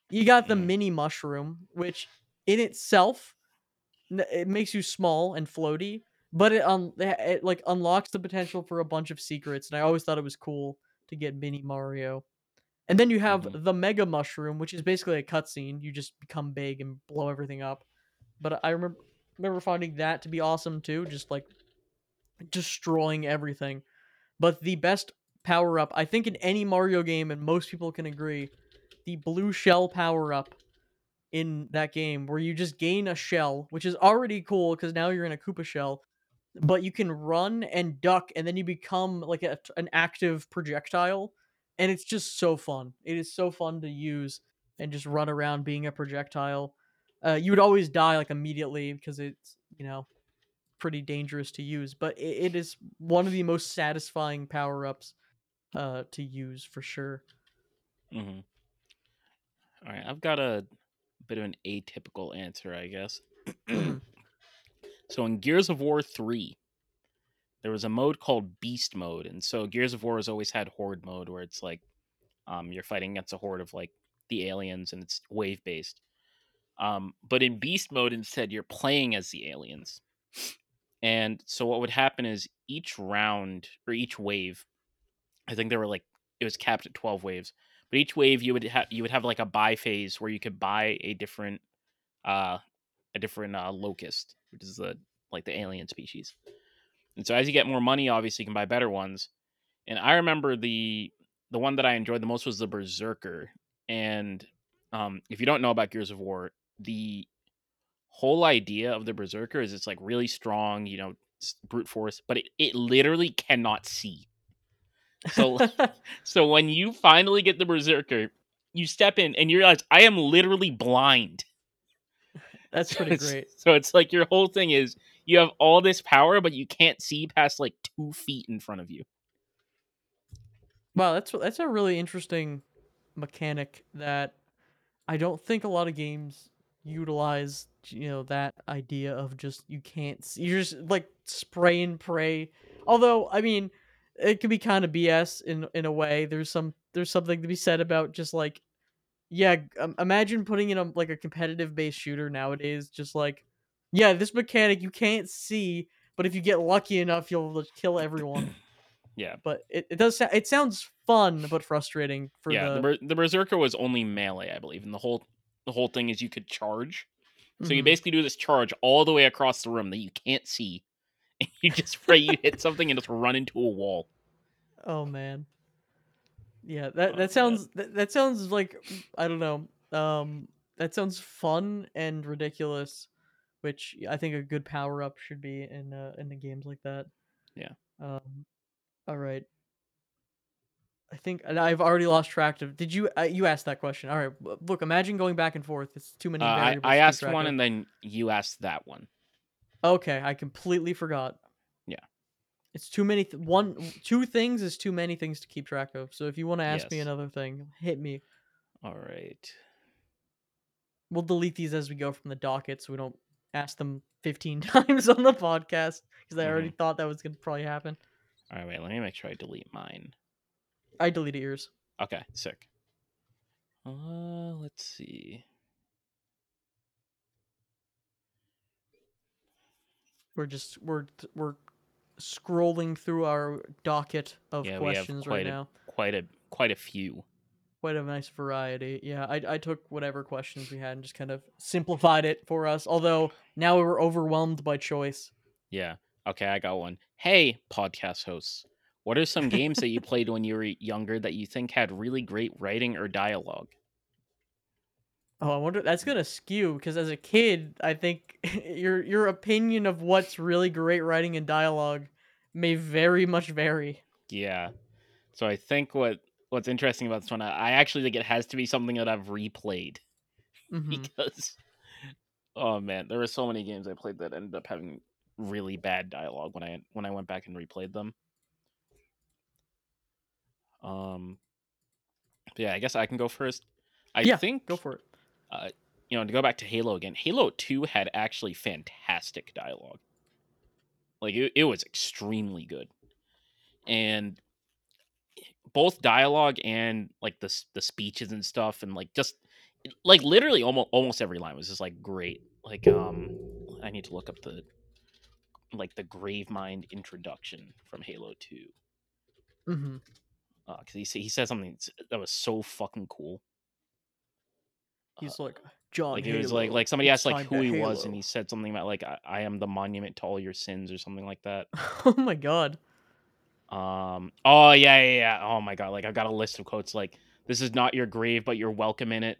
You got the Mhm. mini mushroom, which in itself it makes you small and floaty, but it um it like unlocks the potential for a bunch of secrets, and I always thought it was cool to get Mini Mario. And then you have Mhm. the Mega Mushroom, which is basically a cutscene. You just become big and blow everything up. But I remember remember finding that to be awesome too, just like destroying everything. But the best power up, I think, in any Mario game, and most people can agree, the blue shell power up in that game, where you just gain a shell, which is already cool because now you're in a Koopa shell, but you can run and duck, and then you become like a, an active projectile, and it's just so fun. It is so fun to use and just run around being a projectile. Uh, you would always die like immediately because it's you know pretty dangerous to use, but it, it is one of the most satisfying power ups uh, to use for sure. Mm-hmm. All right, I've got a bit of an atypical answer, I guess. So in Gears of War 3, there was a mode called Beast Mode. And so Gears of War has always had Horde mode where it's like um, you're fighting against a horde of like the aliens and it's wave based. Um, but in Beast Mode, instead, you're playing as the aliens. And so what would happen is each round or each wave, I think there were like it was capped at 12 waves, but each wave you would have you would have like a buy phase where you could buy a different uh a different uh locust, which is the like the alien species. And so as you get more money, obviously you can buy better ones. And I remember the the one that I enjoyed the most was the Berserker. And um if you don't know about Gears of War, the whole idea of the Berserker is it's like really strong, you know, brute force, but it, it literally cannot see. So so when you finally get the Berserker, you step in and you realize I am literally blind. That's pretty great. So it's like your whole thing is you have all this power, but you can't see past like two feet in front of you. Wow, that's that's a really interesting mechanic that I don't think a lot of games utilize. You know that idea of just you can't see, you're just like spray and pray. Although I mean, it can be kind of BS in in a way. There's some there's something to be said about just like yeah. Um, imagine putting in a like a competitive based shooter nowadays. Just like yeah, this mechanic you can't see, but if you get lucky enough, you'll just kill everyone. Yeah. but it, it does. It sounds fun but frustrating for yeah, the, the. Ber- the Berserker was only melee, I believe, and the whole the whole thing is you could charge. So you Mhm. basically do this charge all the way across the room that you can't see. And you just pray you hit something and just run into a wall. Oh man. Yeah, that that sounds that, that sounds like I don't know. Um that sounds fun and ridiculous, which I think a good power up should be in uh, in the games like that. Yeah. Um all right. I think and I've already lost track of. Did you uh, you asked that question? All right. Look, imagine going back and forth. It's too many Uh, I. I asked one of. and then you asked that one. Okay, I completely forgot. It's too many. Th- one, two things is too many things to keep track of. So if you want to ask me another thing, hit me. All right. We'll delete these as we go from the docket, so we don't ask them fifteen times on the podcast because I already thought that was gonna probably happen. All right, wait, let me make sure I delete mine. I deleted yours. Okay, sick. Uh, let's see. We're just we're we're scrolling through our docket of Yeah, questions right a- now. Quite a quite a few. Quite a nice variety. Yeah, I I took whatever questions we had and just kind of simplified it for us. Although now we were overwhelmed by choice. Yeah. Okay, I got one. Hey, podcast hosts. What are some games that you played when you were younger that you think had really great writing or dialogue? Oh, I wonder that's gonna skew because as a kid, I think your your opinion of what's really great writing and dialogue may very much vary. Yeah. So I think what what's interesting about this one, I actually think it has to be something that I've replayed hmm because oh man, there were so many games I played that ended up having really bad dialogue when I when I went back and replayed them. Um yeah, I guess I can go first. I Yeah, think Go for it. You know, to go back to Halo again, Halo 2 had actually fantastic dialogue. Like it, it was extremely good. And both dialogue and like the the speeches and stuff and like just like literally almost almost every line was just like great. Like um I need to look up the like the Gravemind introduction from Halo Two. hmm Because he he said something that was so fucking cool. He's like John. Like it was like like somebody asked like who he was, and he said something about like I, I am the monument to all your sins or something like that. oh my god. Um. Oh yeah, yeah, yeah. Oh my god. Like I've got a list of quotes. Like this is not your grave, but you're welcome in it.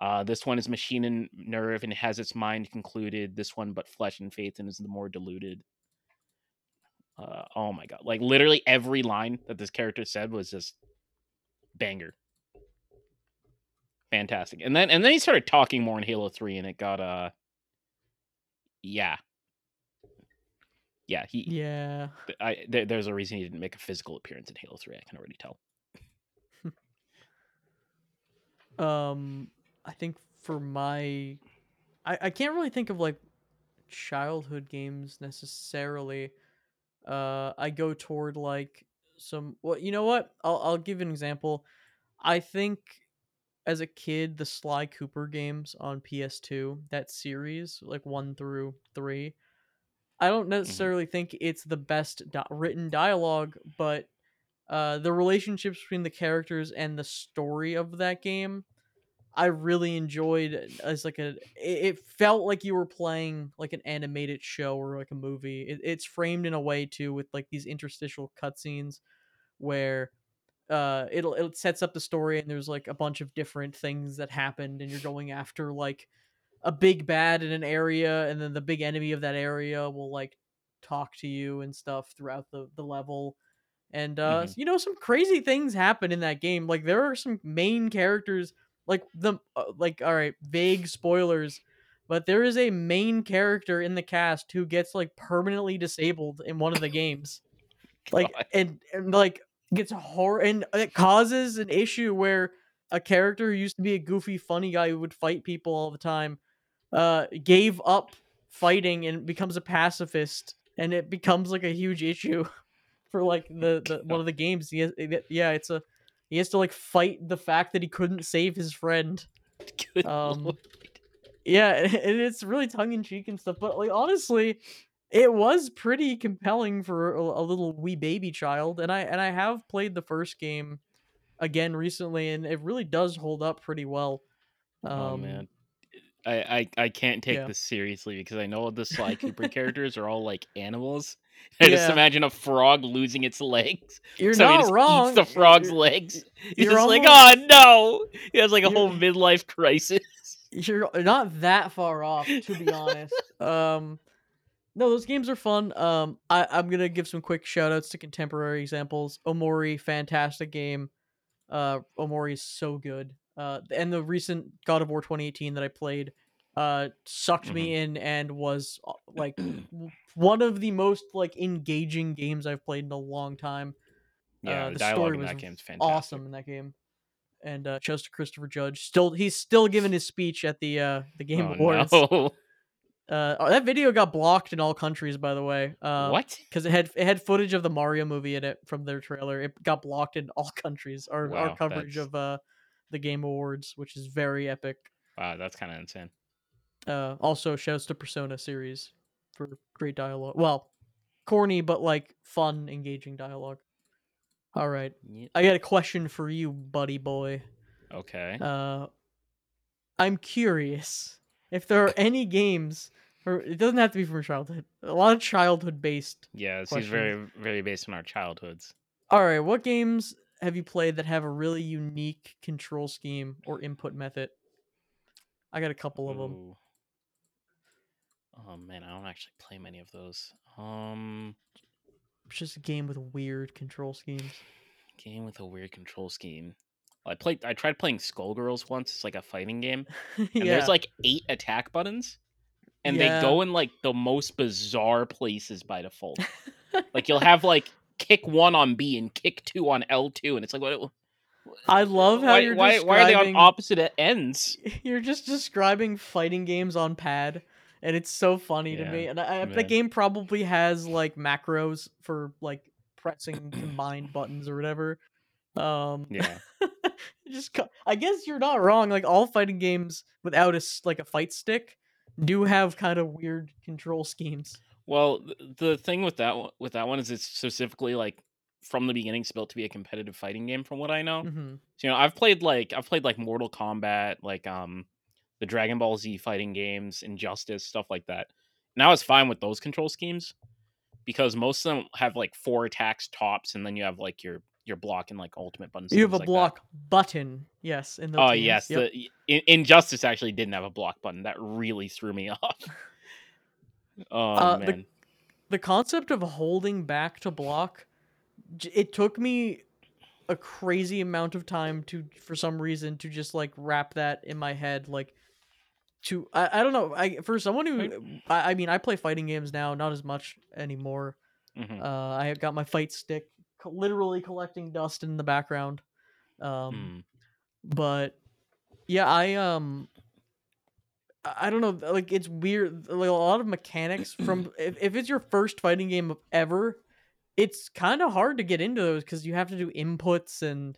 Uh, this one is machine and nerve, and has its mind concluded. This one, but flesh and faith, and is the more diluted. Uh, oh my god! Like literally every line that this character said was just banger, fantastic. And then and then he started talking more in Halo Three, and it got uh, yeah, yeah. He, Yeah. I there, there's a reason he didn't make a physical appearance in Halo Three. I can already tell. Um, I think for my, I I can't really think of like childhood games necessarily. Uh, I go toward like some. Well, you know what? I'll I'll give an example. I think as a kid, the Sly Cooper games on PS2, that series, like one through three, I don't necessarily think it's the best di- written dialogue, but uh, the relationships between the characters and the story of that game, I really enjoyed as like a. It, it felt like you were playing like an animated show or like a movie. It, it's framed in a way too with like these interstitial cutscenes where uh it'll it sets up the story and there's like a bunch of different things that happened and you're going after like a big bad in an area and then the big enemy of that area will like talk to you and stuff throughout the the level. And uh Mhm. you know some crazy things happen in that game. Like there are some main characters like the uh, like all right vague spoilers but there is a main character in the cast who gets like permanently disabled in one of the games. Like and, and like gets a horror and it causes an issue where a character who used to be a goofy funny guy who would fight people all the time uh gave up fighting and becomes a pacifist and it becomes like a huge issue for like the, the one of the games. He has, yeah it's a he has to like fight the fact that he couldn't save his friend. Good um, lord. yeah and it's really tongue-in-cheek and stuff but like honestly it was pretty compelling for a, a little wee baby child and i and i have played the first game again recently and it really does hold up pretty well um oh man. I, I, I can't take yeah. this seriously because I know the Sly Cooper characters are all like animals. I just imagine a frog losing its legs. you're so he not wrong eats the frog's You're- legs. He's you're just like, oh no! He has like a whole midlife crisis. you're not that far off to be honest um no those games are fun um I, i'm gonna give some quick shout outs to contemporary examples. Omori fantastic game uh omori is so good uh and the recent god of war 2018 that i played uh sucked me in and was uh, like one of the most like engaging games i've played in a long time. Yeah, uh, the the dialogue story in was that game's fantastic. awesome in that game and uh to christopher judge. Still he's still giving his speech at the uh the game oh, awards. no. uh oh, that video got blocked in all countries by the way uh what? because it had it had footage of the mario movie in it from their trailer it got blocked in all countries our, Wow, our coverage that's- of uh the game awards which is very epic Wow, that's kind of insane. uh also shouts to persona series for great dialogue well corny but like fun engaging dialogue all right Yeah. i got a question for you buddy boy Okay. uh i'm curious if there are any games or it doesn't have to be from childhood a lot of childhood based yeah, this is very, very based on our childhoods. all right what games have you played that have a really unique control scheme or input method i got a couple of them Ooh. Oh man, I don't actually play many of those. Um, it's just a game with weird control schemes game with a weird control scheme. I played. I tried playing Skullgirls once. It's like a fighting game, and yeah there's like eight attack buttons, and Yeah. they go in like the most bizarre places by default. like you'll have like kick one on B and kick two on L two, and it's like what? I love how why, you're why, why are they on opposite ends? you're just describing fighting games on pad and it's so funny to me and I, the game probably has like macros for like pressing combined buttons or whatever um Yeah, just i guess you're not wrong like all fighting games without a like a fight stick do have kind of weird control schemes Well, the thing with that one, with that one is it's specifically like from the beginning built to be a competitive fighting game, from what I know. hmm So, you know, I've played like I've played like Mortal Kombat, like um the Dragon Ball Z fighting games, Injustice, stuff like that. Now it's fine with those control schemes because most of them have like four attacks tops, and then you have like your your block and like ultimate buttons. You have a like that. block button, yes, in those Oh games. yes, Yep. the In- Injustice actually didn't have a block button. That really threw me off. Oh Uh, the- man, the concept of holding back to block, it took me a crazy amount of time to for some reason to just like wrap that in my head like to i, I don't know i for someone who. I, I mean i play fighting games now not as much anymore Mhm. uh i have got my fight stick literally collecting dust in the background um Mm. but yeah i um I don't know, like it's weird. Like a lot of mechanics from if, if it's your first fighting game of ever, it's kind of hard to get into those because you have to do inputs and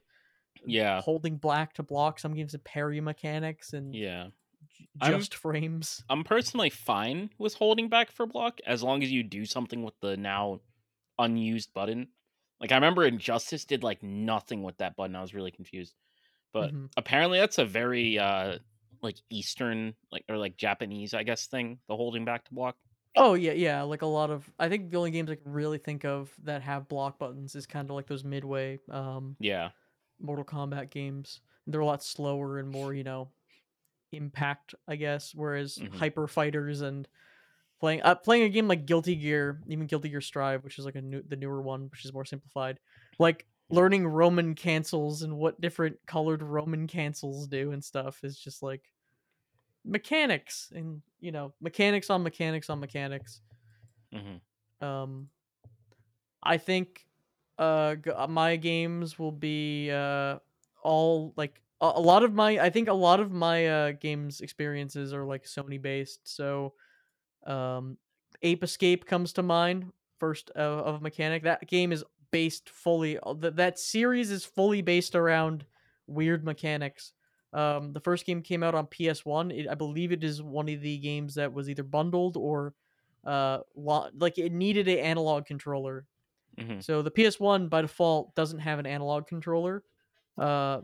yeah, holding black to block. Some games have parry mechanics and yeah. j- I'm- just frames. I'm personally fine with holding back for block as long as you do something with the now unused button. Like I remember Injustice did like nothing with that button. I was really confused. But Mhm. apparently that's a very uh like Eastern like or like Japanese, I guess, thing, the holding back to block. Oh yeah, yeah. Like a lot of, I think the only games I can really think of that have block buttons is kind of like those midway um, Yeah. Mortal Kombat games. They're a lot slower and more, you know, impact, I guess. Whereas Mhm. Hyper Fighters and playing uh, playing a game like Guilty Gear, even Guilty Gear Strive, which is like a new the newer one, which is more simplified. Like learning Roman cancels and what different colored Roman cancels do and stuff is just like mechanics and you know mechanics on mechanics on mechanics. hmm Um, I think uh uh, my games will be uh all like a, a lot of my I think a lot of my uh games experiences are like Sony based. So um Ape Escape comes to mind first of, of mechanic. That game is based fully uh, th- that series is fully based around weird mechanics. Um the first game came out on PS1. It, I believe it is one of the games that was either bundled or uh lo- like it needed an analog controller hmm so the PS1 by default doesn't have an analog controller, uh,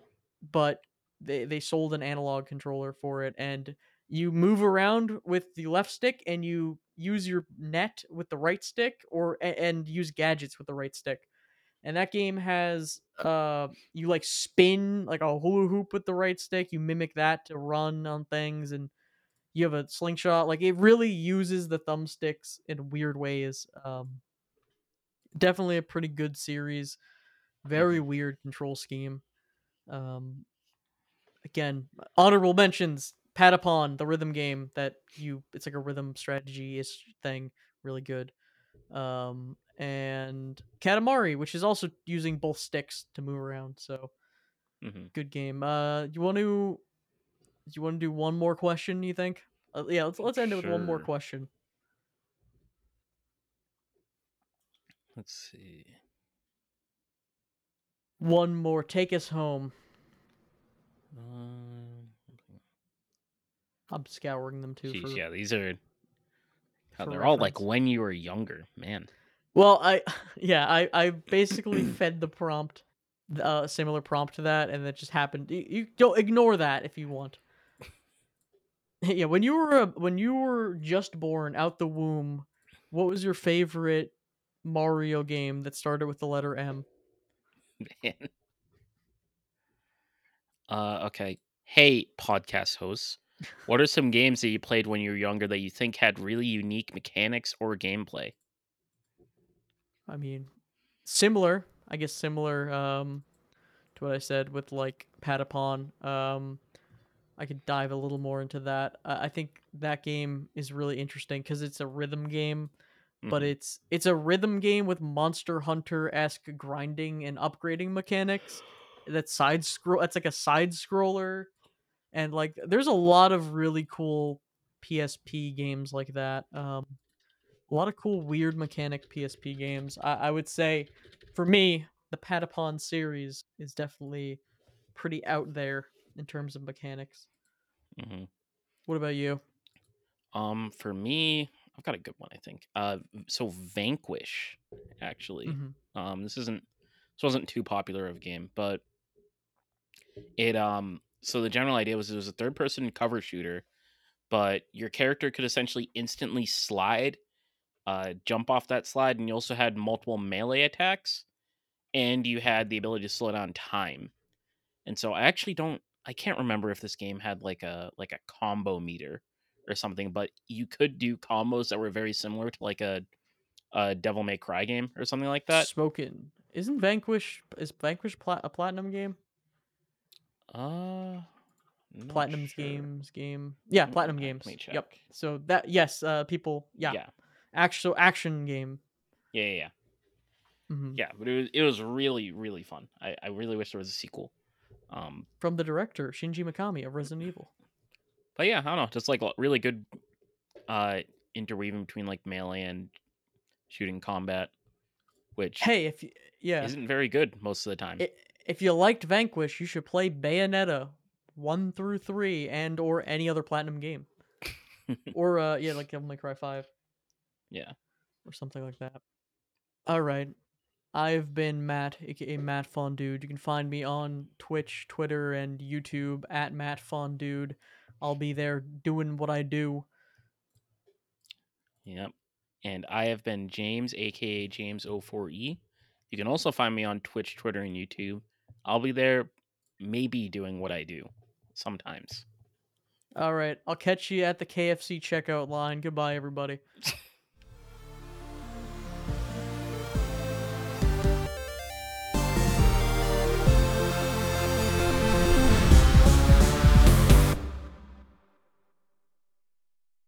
but they they sold an analog controller for it, and you move around with the left stick, and you use your net with the right stick, or and use gadgets with the right stick. And that game has uh you like spin like a hula hoop with the right stick. You mimic that to run on things, and you have a slingshot. Like it really uses the thumbsticks in weird ways. Um, definitely a pretty good series. Very weird control scheme. Um, again, honorable mentions. Patapon, the rhythm game that you it's like a rhythm strategy ish thing, really good. Um, and Katamari, which is also using both sticks to move around. So hmm good game. Uh, you want to do you want to do one more question? You think? Uh, yeah, let's let's end it with one more question. Let's see. One more. Take us home. Um, I'm scouring them too. geez, for... yeah, these are. God, they're all like when you were younger, man. Well, I yeah, I I basically fed the prompt, uh, similar prompt to that, and it just happened. You, you don't ignore that if you want. yeah, when you were a, when you were just born out the womb, what was your favorite Mario game that started with the letter M? Man. Uh, okay. Hey, podcast hosts. What are some games that you played when you were younger that you think had really unique mechanics or gameplay? I mean, similar, I guess similar um to what I said with like Patapon. Um I could dive a little more into that. Uh, I think that game is really interesting cuz it's a rhythm game, but Mhm. it's it's a rhythm game with Monster Hunter-esque grinding and upgrading mechanics. That's side scroll that's like a side scroller and like there's a lot of really cool PSP games like that. Um a lot of cool weird mechanic PSP games. I, I would say for me, the Patapon series is definitely pretty out there in terms of mechanics. Mhm. What about you? Um, for me, I've got a good one, I think. Uh, so Vanquish, actually. Mhm. Um, this isn't this wasn't too popular of a game, but it um so the general idea was it was a third person cover shooter, but your character could essentially instantly slide, uh, jump off that slide, and you also had multiple melee attacks, and you had the ability to slow down time. And so I actually don't I can't remember if this game had like a like a combo meter or something, but you could do combos that were very similar to like a a Devil May Cry game or something like that. Smokin'. Isn't Vanquish is Vanquish pla- a platinum game? Uh Platinum's sure. games game. Yeah, platinum games. me Yep. So that yes, uh people yeah. Yeah. Actual action game. Yeah, yeah, yeah. Mhm. Yeah, but it was it was really really fun. I I really wish there was a sequel. Um, From the director Shinji Mikami of Resident Evil. but yeah, I don't know, just like really good uh interweaving between like melee and shooting combat, which Hey, if y- yeah, isn't very good most of the time. i- if you liked Vanquish, you should play Bayonetta 1 through 3 and or any other platinum game. or uh yeah, like Devil May Cry 5 yeah. or something like that. All right. I've been Matt, aka Matt Fondude. You can find me on Twitch, Twitter, and YouTube at Matt Fondude. I'll be there doing what I do. Yep. And I have been James, aka James04E. You can also find me on Twitch, Twitter, and YouTube. I'll be there, maybe doing what I do sometimes. All right. I'll catch you at the KFC checkout line. Goodbye, everybody.